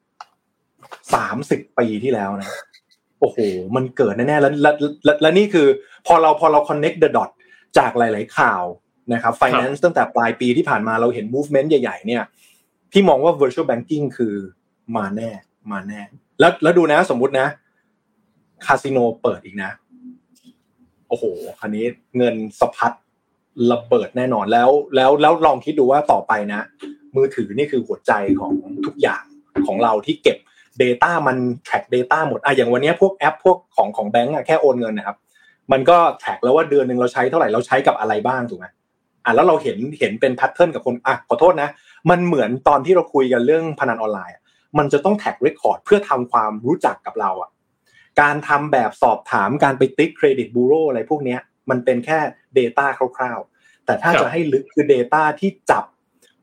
S3: 30 ปีที่แล้วนะ โอ้โห มันเกิดแน่ๆ แล้วและและและนี่คือ พอเราพอเรา connect the dot จากหลาย ๆ ข่าวนะครับ finance ตั้งแต่ปลายปีที่ผ่านมาเราเห็น movement ใหญ่ ๆ เนี่ยพี่มองว่า virtual banking คือมาแน่ มาแน่ แล้วแล้วดูนะสมมุตินะ คาสิโนเปิดอีกนะ โอ้โห คันนี้เงินสะพัด ระเบิดแน่นอนแล้วแล้วแล้วลองคิดดูว่าต่อไปนะ มือถือนี่คือหัวใจของทุกอย่างของเราที่เก็บ Data มัน track Data หมดอะอย่างวันนี้พวกแอปพวกของของแบงก์อะแค่โอนเงินนะครับ มันก็ track แล้วว่าเดือนหนึ่งเราใช้เท่าไหร่เราใช้กับอะไรบ้างถูกไหมอะแล้วเราเห็นเห็นเป็น pattern กับคนอะขอโทษนะ มันเหมือนตอนที่เราคุยกันเรื่องพนันออนไลน์ มันจะต้อง track record เพื่อทำความรู้จักกับเราอะการทำแบบสอบถามการไปเช็กเครดิตบูโรอะไรพวกเนี้ย มันเป็นแค่ Data คร่าวๆ แต่ถ้าจะให้ลึกคือ Data ที่จับ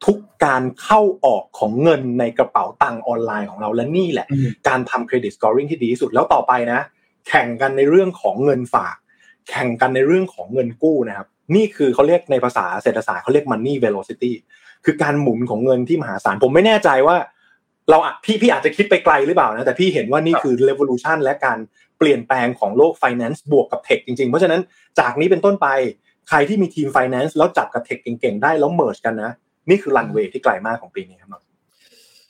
S3: ทุกการเข้าออกของเงินในกระเป๋าตังค์ออนไลน์ของเราและนี่แหละ การทำเครดิตสกอร์ริงที่ดีที่สุดแล้วต่อไปนะ แข่งกันในเรื่องของเงินฝาก แข่งกันในเรื่องของเงินกู้นะครับ นี่คือเขาเรียกในภาษาเศรษฐศาสตร์เขาเรียก money velocity คือการหมุนของเงินที่มหาศาลผมไม่แน่ใจว่า เราพี่พี่อาจจะคิดไปไกลหรือเปล่านะแต่พี่เห็นว่านี่คือ revolution และการเปลี่ยนแปลงของโลก finance บวกกับเทคจริงๆ เพราะฉะนั้นจากนี้เป็นต้นไปใครที่มีทีม finance แล้วจับกับเทคเก่งๆ ได้แล้ว merge กันนะ นี่คือรันเวย์ที่ไกลมากของปีนี้ครับ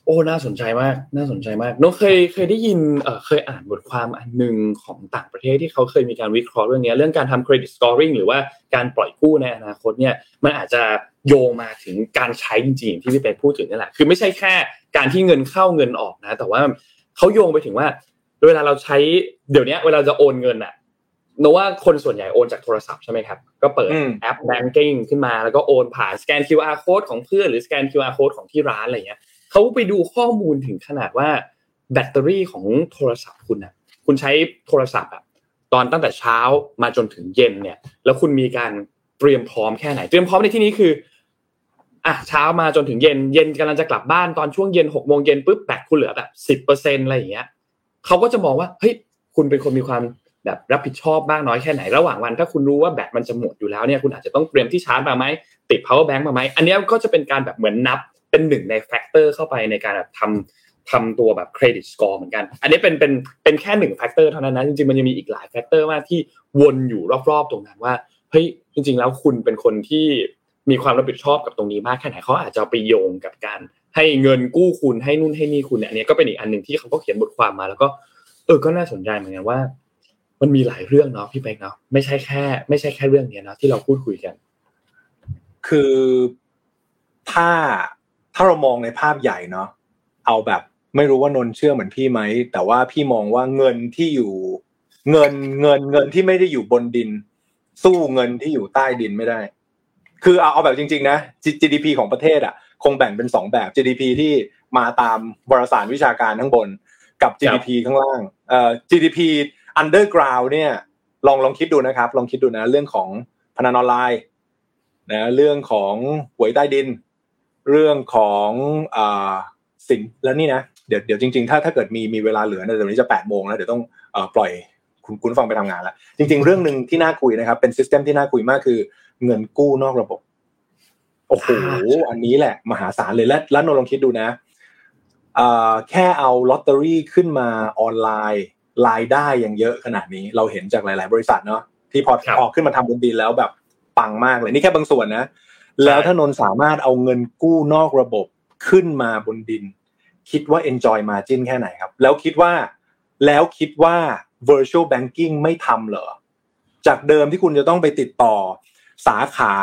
S2: โอ้น่าสนใจมากน่าสนใจมากน้องเคยเคยได้ยินเอ่อเคยอ่านบทความอันหนึ่งของต่างประเทศที่เขาเคยมีการวิเคราะห์เรื่องนี้เรื่องการทำเครดิตสกอร์ริงหรือว่าการปล่อยกู้ในอนาคตเนี่ยมันอาจจะโยงมาถึงการใช้จริงๆที่พี่เป็พูดถึงนี่แหละคือไม่ใช่แค่ การที่เงินเข้าเงินออกนะ แต่ว่าเขาโยงไปถึงว่าเวลาเราใช้เดี๋ยวนี้เวลาจะโอนเงินอะโนว่าคนส่วนใหญ่โอนจากโทรศัพท์ใช่ไหมครับ ก็เปิดแอป banking ขึ้นมาแล้วก็โอนผ่านสแกน QR code ของเพื่อนหรือสแกน QR code ของที่ร้านอะไรเงี้ยเขาไปดูข้อมูลถึงขนาดว่าแบตเตอรี่ของโทรศัพท์คุณอะคุณใช้โทรศัพท์อะตอนตั้งแต่เช้ามาจนถึงเย็นเนี่ย แล้วคุณมีการเตรียมพร้อมแค่ไหน เตรียมพร้อมในที่นี้คือ อะเช้ามาจนถึงเย็นเย็นกำลังจะกลับบ้านตอนช่วงเย็นหกโมงเย็นปุ๊บแบตคุณเหลือแบบสิบเปอร์เซ็นอะไรอย่างเงี้ยเขาก็จะมองว่าเฮ้ยคุณเป็นคนมีความแบบรับผิดชอบบ้างน้อยแค่ไหนระหว่างวัน ถ้าคุณรู้ว่าแบตมันจะหมดอยู่แล้วเนี่ยคุณอาจจะต้องเตรียมที่ชาร์จมาไหมติด power bank มาไหมอันนี้ก็จะเป็นการแบบเหมือนนับเป็นหนึ่งใน factor เข้าไปในการแบบทำทำตัวแบบ credit score เหมือนกัน อันนี้เป็นเป็นเป็นแค่หนึ่ง factor เท่านั้นนะจริงๆมันยังมีอีกหลาย factor มากที่วนอยู่รอบๆตรงนั้นว่าเฮ้ยจริง ๆ แล้วคุณเป็นคนที่ มีความรับผิดชอบกับตรงนี้มากแค่ไหนเขาอาจจะไปโยงกับการให้เงินกู้คุณให้นู่นให้นี่คุณเนี่ยอันนี้ก็เป็นอีกอันหนึ่งที่เขาก็เขียนบทความมา แล้วก็เออก็น่าสนใจเหมือนกันว่า มันมีหลายเรื่องเนาะพี่เป๊กเนาะไม่ใช่แค่ ไม่ใช่แค่เรื่องนี้นะที่เราพูดคุยกัน
S3: คือถ้าถ้าเรามองในภาพใหญ่เนาะเอาแบบไม่รู้ว่านนเชื่อเหมือนพี่ไหมแต่ว่าพี่มองว่าเงินที่อยู่ เงินเงินเงินที่ไม่ได้อยู่บนดิน สู้เงินที่อยู่ใต้ดินไม่ได้ คือเอาเอาแบบจริง ๆ นะ GDP ของประเทศอะ คงแบ่งเป็นสองแบบ GDP ที่มาตามวารสารวิชาการข้างบน กับ GDP ข้างล่างเอ่อ GDP underground เนี่ย ลองลองคิดดูนะครับ ลองคิดดูนะ เรื่องของพนันออนไลน์นะเรื่องของหวยใต้ดิน เรื่องของอ่าสินแล้วนี่นะเดี๋ยวเดี๋ยวจริงๆ ถ้าถ้าเกิดมีมีเวลาเหลือนะเดี๋ยวนี้จะแปดโมงแล้วเดี๋ยวต้องเอ่อปล่อยคุณคุณฟังไปทำงานแล้วจริง ๆ เรื่องหนึ่งที่น่าคุยนะครับ เป็น system ที่น่าคุยมากคือ เงินกู้นอกระบบ โอ้โหอันนี้แหละ มหาศาลเลยและแล้วนนลองคิดดูนะแค่เอาลอตเตอรี่ขึ้นมาออนไลน์รายได้อย่างเยอะขนาดนี้ เราเห็นจากหลาย ๆ บริษัทเนาะที่พอพอขึ้นมาทำบนดินแล้วแบบปังมากเลยนี่แค่บางส่วนนะ แล้วถ้านนสามารถเอาเงินกู้นอกระบบขึ้นมาบนดิน คิดว่า enjoy margin แค่ไหนครับ แล้วคิดว่า แล้วคิดว่า virtual banking ไม่ทำเหรอ จากเดิมที่คุณจะต้องไปติดต่อ สาขา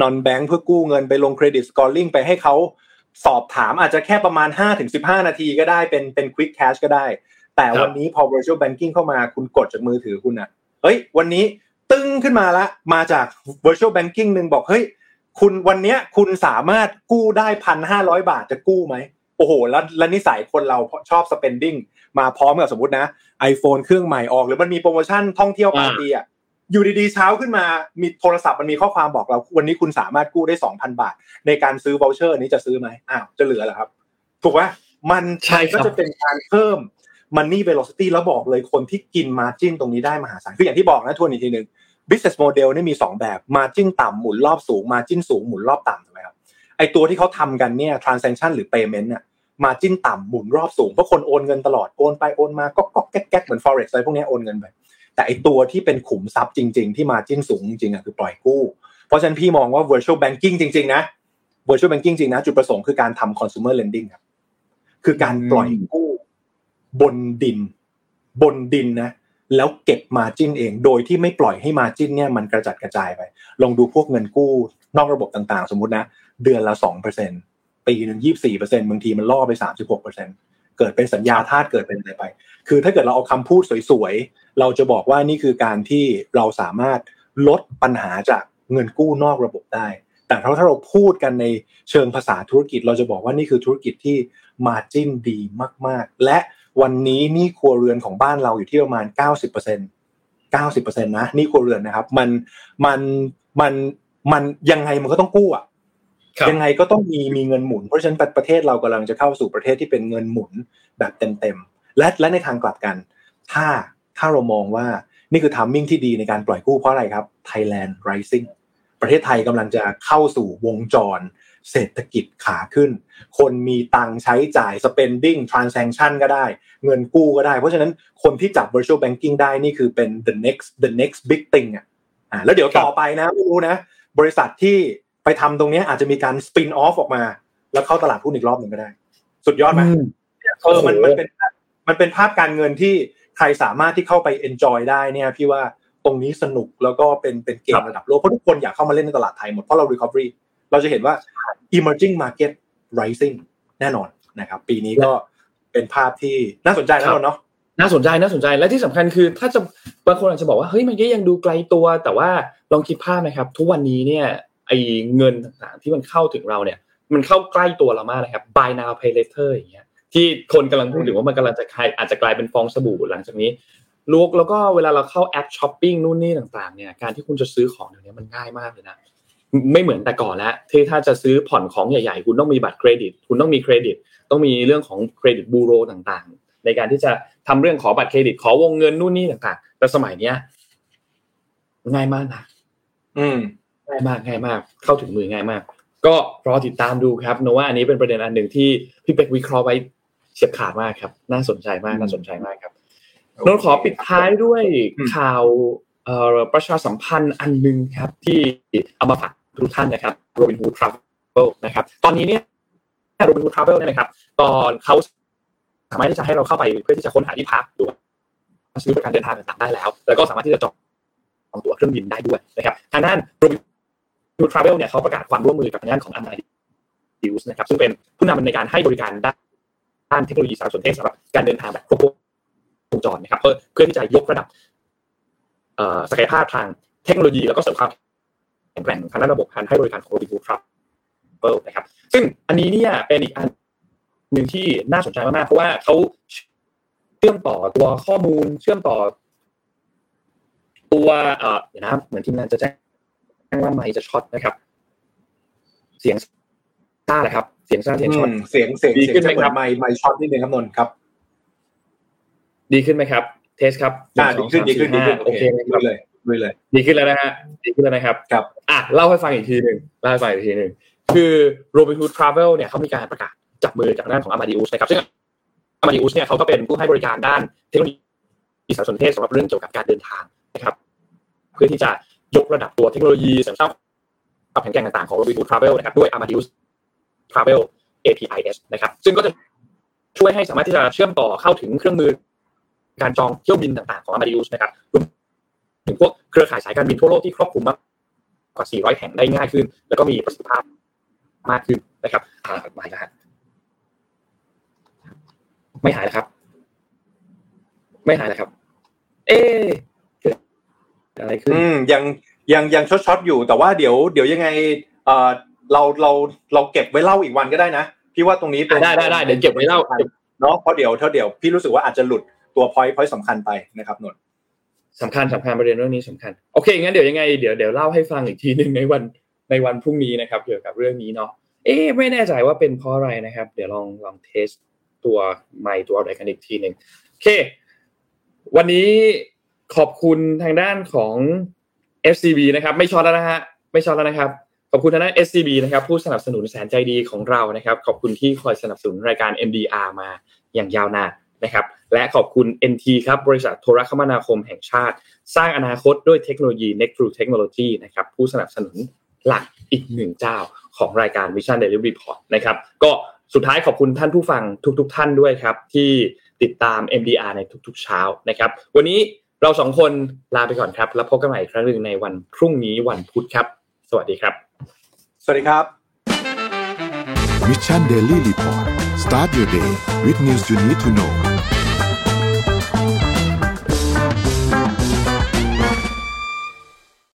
S3: non bank เพื่อกู้เงินไปลงเครดิตสกอร์ลิงไปให้เขาสอบถามอาจจะแค่ประมาณ 5-15 นาทีก็ได้เป็นเป็น quick cash ก็ได้ แต่วันนี้พอ virtual banking เข้ามาคุณกดจากมือถือคุณอะเฮ้ย วันนี้ตึ้งขึ้นมาละ มาจาก virtual banking หนึ่งบอกเฮ้ยคุณวันนี้คุณสามารถกู้ได้พันห้าร้อยบาทจะกู้ไหมโอ้โหแล้วแล้วนิสัยคนเราชอบ spending มาพร้อมกับสมมตินะ iPhone เครื่องใหม่ออก หรือมันมีโปรโมชั่นท่องเที่ยวปาร์ตี้อะ อยู่ดีๆเช้าขึ้นมามีโทรศัพท์มันมีข้อความบอกเรา วันนี้คุณสามารถกู้ได้สองพันบาท ในการซื้อ voucher นี้จะซื้อไหมอ้าวจะเหลือเหรอครับ ถูกไหมมันใช่ก็จะเป็นการเพิ่ม Money Velocity แล้วบอกเลยคนที่กิน Margin ตรงนี้ได้มหาศาลคืออย่างที่บอกนะทวนอีกทีหนึ่ง Business Model นี่มี 2 แบบ Margin ต่ำหมุนรอบสูง Margin สูงหมุนรอบต่ำถูกไหมครับไอตัวที่เขาทำกันเนี่ย Transaction หรือ Payment เนี่ย Margin ต่ำหมุนรอบสูงเพราะคนโอนเงินตลอดโอนไปโอนมาก็ก็แก๊กแก๊กเหมือน forex อะไรพวกนี้โอนเงินไป แต่ไอตัวที่เป็นขุมทรัพย์จริง ๆ ที่ Margin สูงจริงๆอะคือปล่อยกู้ เพราะฉะนั้นพี่มองว่า virtual banking จริง ๆ นะ virtual banking จริงนะ จุดประสงค์คือการทำ consumer lending ครับคือการปล่อยกู้บนดิน บนดินนะแล้วเก็บมาจิ้นเอง โดยที่ไม่ปล่อยให้มาจิ้นเนี่ยมันกระจัดกระจายไป ลองดูพวกเงินกู้ นอกระบบต่างๆ สมมตินะ เดือนละสองเปอร์เซ็นปีหนึ่งยี่สี่เปอร์เซ็นบางทีมันล่อไปสามสิบหกเปอร์เซ็นเกิดเป็นสัญญาทาสเกิดเป็นอะไรไป คือถ้าเกิดเราเอาคำพูดสวย เราจะบอกว่านี่คือการที่เราสามารถลดปัญหาจากเงินกู้นอกระบบได้ แต่ถ้าถ้าเราพูดกันในเชิงภาษาธุรกิจ เราจะบอกว่านี่คือธุรกิจที่มาจิ้นดีมาก ๆ และวันนี้นี่ครัวเรือนของบ้านเราอยู่ที่ประมาณ 90% 90%นะนี่ครัวเรือนนะครับ มันมันมันมันยังไงมันก็ต้องกู้อะ
S2: ครับ
S3: ยังไงก็ต้องมีมีเงินหมุน เพราะฉะนั้นประเทศเรากำลังจะเข้าสู่ประเทศที่เป็นเงินหมุนแบบเต็มๆและและในทางกลับกัน ถ้า ถ้าเรามองว่านี่คือทามมิ่งที่ดีในการปล่อยกู้เพราะอะไรครับ Thailand Rising ประเทศไทยกำลังจะเข้าสู่วงจรเศรษฐกิจขาขึ้น คนมีตังค์ใช้จ่าย spending transaction ก็ได้ เงินกู้ก็ได้ เพราะฉะนั้นคนที่จับ virtual banking ได้นี่คือเป็น the next the next big thing อะอ่าแล้วเดี๋ยวต่อไปนะไม่รู้นะ บริษัทที่ไปทำตรงเนี้ยอาจจะมีการ spin off ออกมา แล้วเข้าตลาดหุ้นอีกรอบหนึ่งก็ได้ สุดยอดไหมเออมันมันเป็นมันเป็นภาพการเงินที่ ใครสามารถที่เข้าไป enjoy ได้เนี่ยพี่ว่าตรงนี้สนุกแล้วก็เป็นเป็นเก
S2: ครั
S3: ม
S2: บ
S3: ระดับโลกเพราะทุกคนอยากเข้ามาเล่นในตลาดไทยหมดเพราะเรา recovery เราจะเห็นว่า emerging market rising แน่นอนนะครับ ปีนี้ก็เป็นภาพที่น่าสนใจนะ
S2: ครับ
S3: เราเนาะ
S2: น่าสนใจน่าสนใจและที่สำคัญคือ ถ้าจะบางคนอาจจะบอกว่าเฮ้ยมันก็ยังดูไกลตัว แต่ว่าลองคิดภาพนะครับ ทุกวันนี้เนี่ยไอ้เงินต่างๆที่มันเข้าถึงเราเนี่ย มันเข้าใกล้ตัวเรามากนะครับ buy now pay later อย่างเงี้ย ที่คนกำลังพูดถึงว่ามันกำลังจะกลายอาจจะกลายเป็นฟองสบู่หลังจากนี้ลูกแล้วก็เวลาเราเข้าแอปช้อปปิ้งนู่นนี่ต่างๆเนี่ยการที่คุณจะซื้อของเดี๋ยวนี้มันง่ายมากเลยนะไม่เหมือนแต่ก่อนแล้วที่ถ้าจะซื้อผ่อนของใหญ่ๆ คุณต้องมีบัตรเครดิต คุณต้องมีเครดิต ต้องมีเรื่องของเครดิตบูโรต่างๆ ในการที่จะทำเรื่องขอบัตรเครดิตขอวงเงินนู่นนี่ต่างๆ แต่สมัยเนี้ยง่ายมากนะ
S3: อืม
S2: ง่ายมากง่ายมาก เข้าถึงมือง่ายมาก ก็รอติดตามดูครับโนว่าอันนี้เป็นประเด็นอันหนึ่งที่พี่เป็กวิเคราะห์ไว้ เฉียบขาดมากครับ น่าสนใจมากน่าสนใจมากครับนนท์ขอปิดท้ายด้วย
S3: อืม
S2: ข่าวเอ่อประชาสัมพันธ์อันหนึ่งครับ ที่เอามาฝากทุกท่านนะครับ Robinhood Travel นะครับ ตอนนี้เนี่ย Robinhood Travel เนี่ยนะครับ ตอนเขาสามารถที่จะให้เราเข้าไปเพื่อที่จะค้นหาที่พักหรือว่าซื้อบริการเดินทางต่างๆได้แล้ว แล้วก็สามารถที่จะจองตั๋วเครื่องบินได้ด้วยนะครับทางด้าน Robinhood Travel เนี่ยเขาประกาศความร่วมมือกับทางด้านของ Amadeus นะครับ ซึ่งเป็นผู้นำในการให้บริการด้าน ด้านเทคโนโลยีสารสนเทศสำหรับการเดินทางแบบครบวงจรนะครับ เพื่อเพื่อที่จะยกระดับศักยภาพทางเทคโนโลยีแล้วก็เสริมความแข็งแกร่งทางด้านระบบการให้บริการของ Robinhood Travel นะครับ ซึ่งอันนี้เนี่ยเป็นอีกอันหนึ่งที่น่าสนใจมากๆเพราะว่าเขาเชื่อมต่อตัวข้อมูลเชื่อมต่อ ตัวเอ่อเดี๋ยวนะเหมือนทีมงานจะแจ้งว่าไมค์จะช็อตนะครับ เสียง ซ่าแหละครับ เสียงซ่าเสียงช็อต
S3: อืมเสียงเสียง
S2: ดี
S3: เสียง
S2: ขึ้นไหม
S3: จะเหมื
S2: ครั
S3: อบนไมค์ไมค์ช็อตนิดนึงครับนนท์ครับ
S2: ดีขึ้นไหมครับ เทสครับ
S3: อ่า
S2: ห
S3: ดี
S2: งส
S3: ขึ้น
S2: อง
S3: ดีขึ้น
S2: สาม
S3: ดี
S2: สี่
S3: ขึ้น
S2: ห้าโอเคไหมค
S3: ด้
S2: รั
S3: ว
S2: บ
S3: ยเลยด้วยเลย
S2: ดีขึ้นแล้วนะฮะดีขึ้นแล้วนะครับ
S3: ครับ
S2: อะเล่าให้ฟังอีกทีหนึ่งเล่าให้ฟังอีกทีหนึ่งคือ Robinhood Travel เนี่ยเขามีการประกาศจับมือจากด้านของ Amadeus นะครับซึ่ง Amadeus เนี่ยเขาก็เป็นผู้ให้บริการด้านเทคโนโลยีสารสนเทศสำหรับเรื่องเกี่ยวกับการเดินทางนะครับ เพื่อที่จะยกระดับตัวเทคโนโลยีเสริมสร้างความแข็งแกร่งต่างๆของ Robinhood Travel นะครับด้วย Amadeus Travel APIs นะครับ ซึ่งก็จะช่วยให้สามารถที่จะเชื่อมต่อเข้าถึงเครื่องมือ การจองเที่ยวบินต่างๆของ Amadeus นะครับรวมถึงพวกเครือข่ายสายการบินทั่วโลกที่ครอบคลุมมากกว่า 400 แห่งได้ง่ายขึ้น แล้วก็มีประสิทธิภาพมากขึ้นนะครับอ่าไม่แล้วฮะไม่หายแล้วครับ ไม่หายแล้วครับ เอ๊ะเกิดอะไรขึ้น
S3: อืมยังยังยังช็อตช็อตอยู่แต่ว่าเดี๋ยวเดี๋ยวยังไงเอ่อ เราเราเราเก็บไว้เล่าอีกวันก็ได้นะพี่ว่าตรงนี้เป็น
S2: ได้ได้ได้เดี๋ยวเก็บไว้เล่าเก็บ
S3: เนาะเพราะเดี๋ยวเท่าเดี๋ยวพี่รู้สึกว่าอาจจะหลุดตัว point point สำคัญไปนะครับนนท์
S2: สำคัญสำคัญประเด็นเรื่องนี้สำคัญโอเคงั้นเดี๋ยวยังไงเดี๋ยวเดี๋ยวเล่าให้ฟังอีกทีหนึ่งในวันในวันพรุ่งนี้นะครับเกี่ยวกับเรื่องนี้เนาะเอ๊ะไม่แน่ใจว่าเป็นเพราะอะไรนะครับ เดี๋ยวลองลองเทสตัวไมค์ตัวอะไรกันอีกทีหนึ่งโอเค วันนี้ขอบคุณทางด้านของ SCB นะครับ ไม่ช็อตแล้วนะฮะไม่ช็อตแล้วนะครับ ขอบคุณทางด้าน SCB นะครับผู้สนับสนุนแสนใจดีของเรานะครับ ขอบคุณที่คอยสนับสนุนรายการ MDR มาอย่างยาวนานนะครับ และขอบคุณ NT ครับบริษัทโทรคมนาคมแห่งชาติ สร้างอนาคตด้วยเทคโนโลยี Next True Technology นะครับผู้สนับสนุนหลักอีกหนึ่งเจ้าของรายการ Vision Daily Report นะครับก็สุดท้ายขอบคุณท่านผู้ฟังทุกๆทท่านด้วยครับที่ติดตาม MDR ในทุกๆเช้านะครับ วันนี้เราสองคนลาไปก่อนครับ แล้วพบกันใหม่อีกครั้งหนึ่งในวันพรุ่งนี้วันพุธครับ สวัสดีครับ
S3: สวัสดีครับ
S1: Mission Daily Report start your day with news you need to know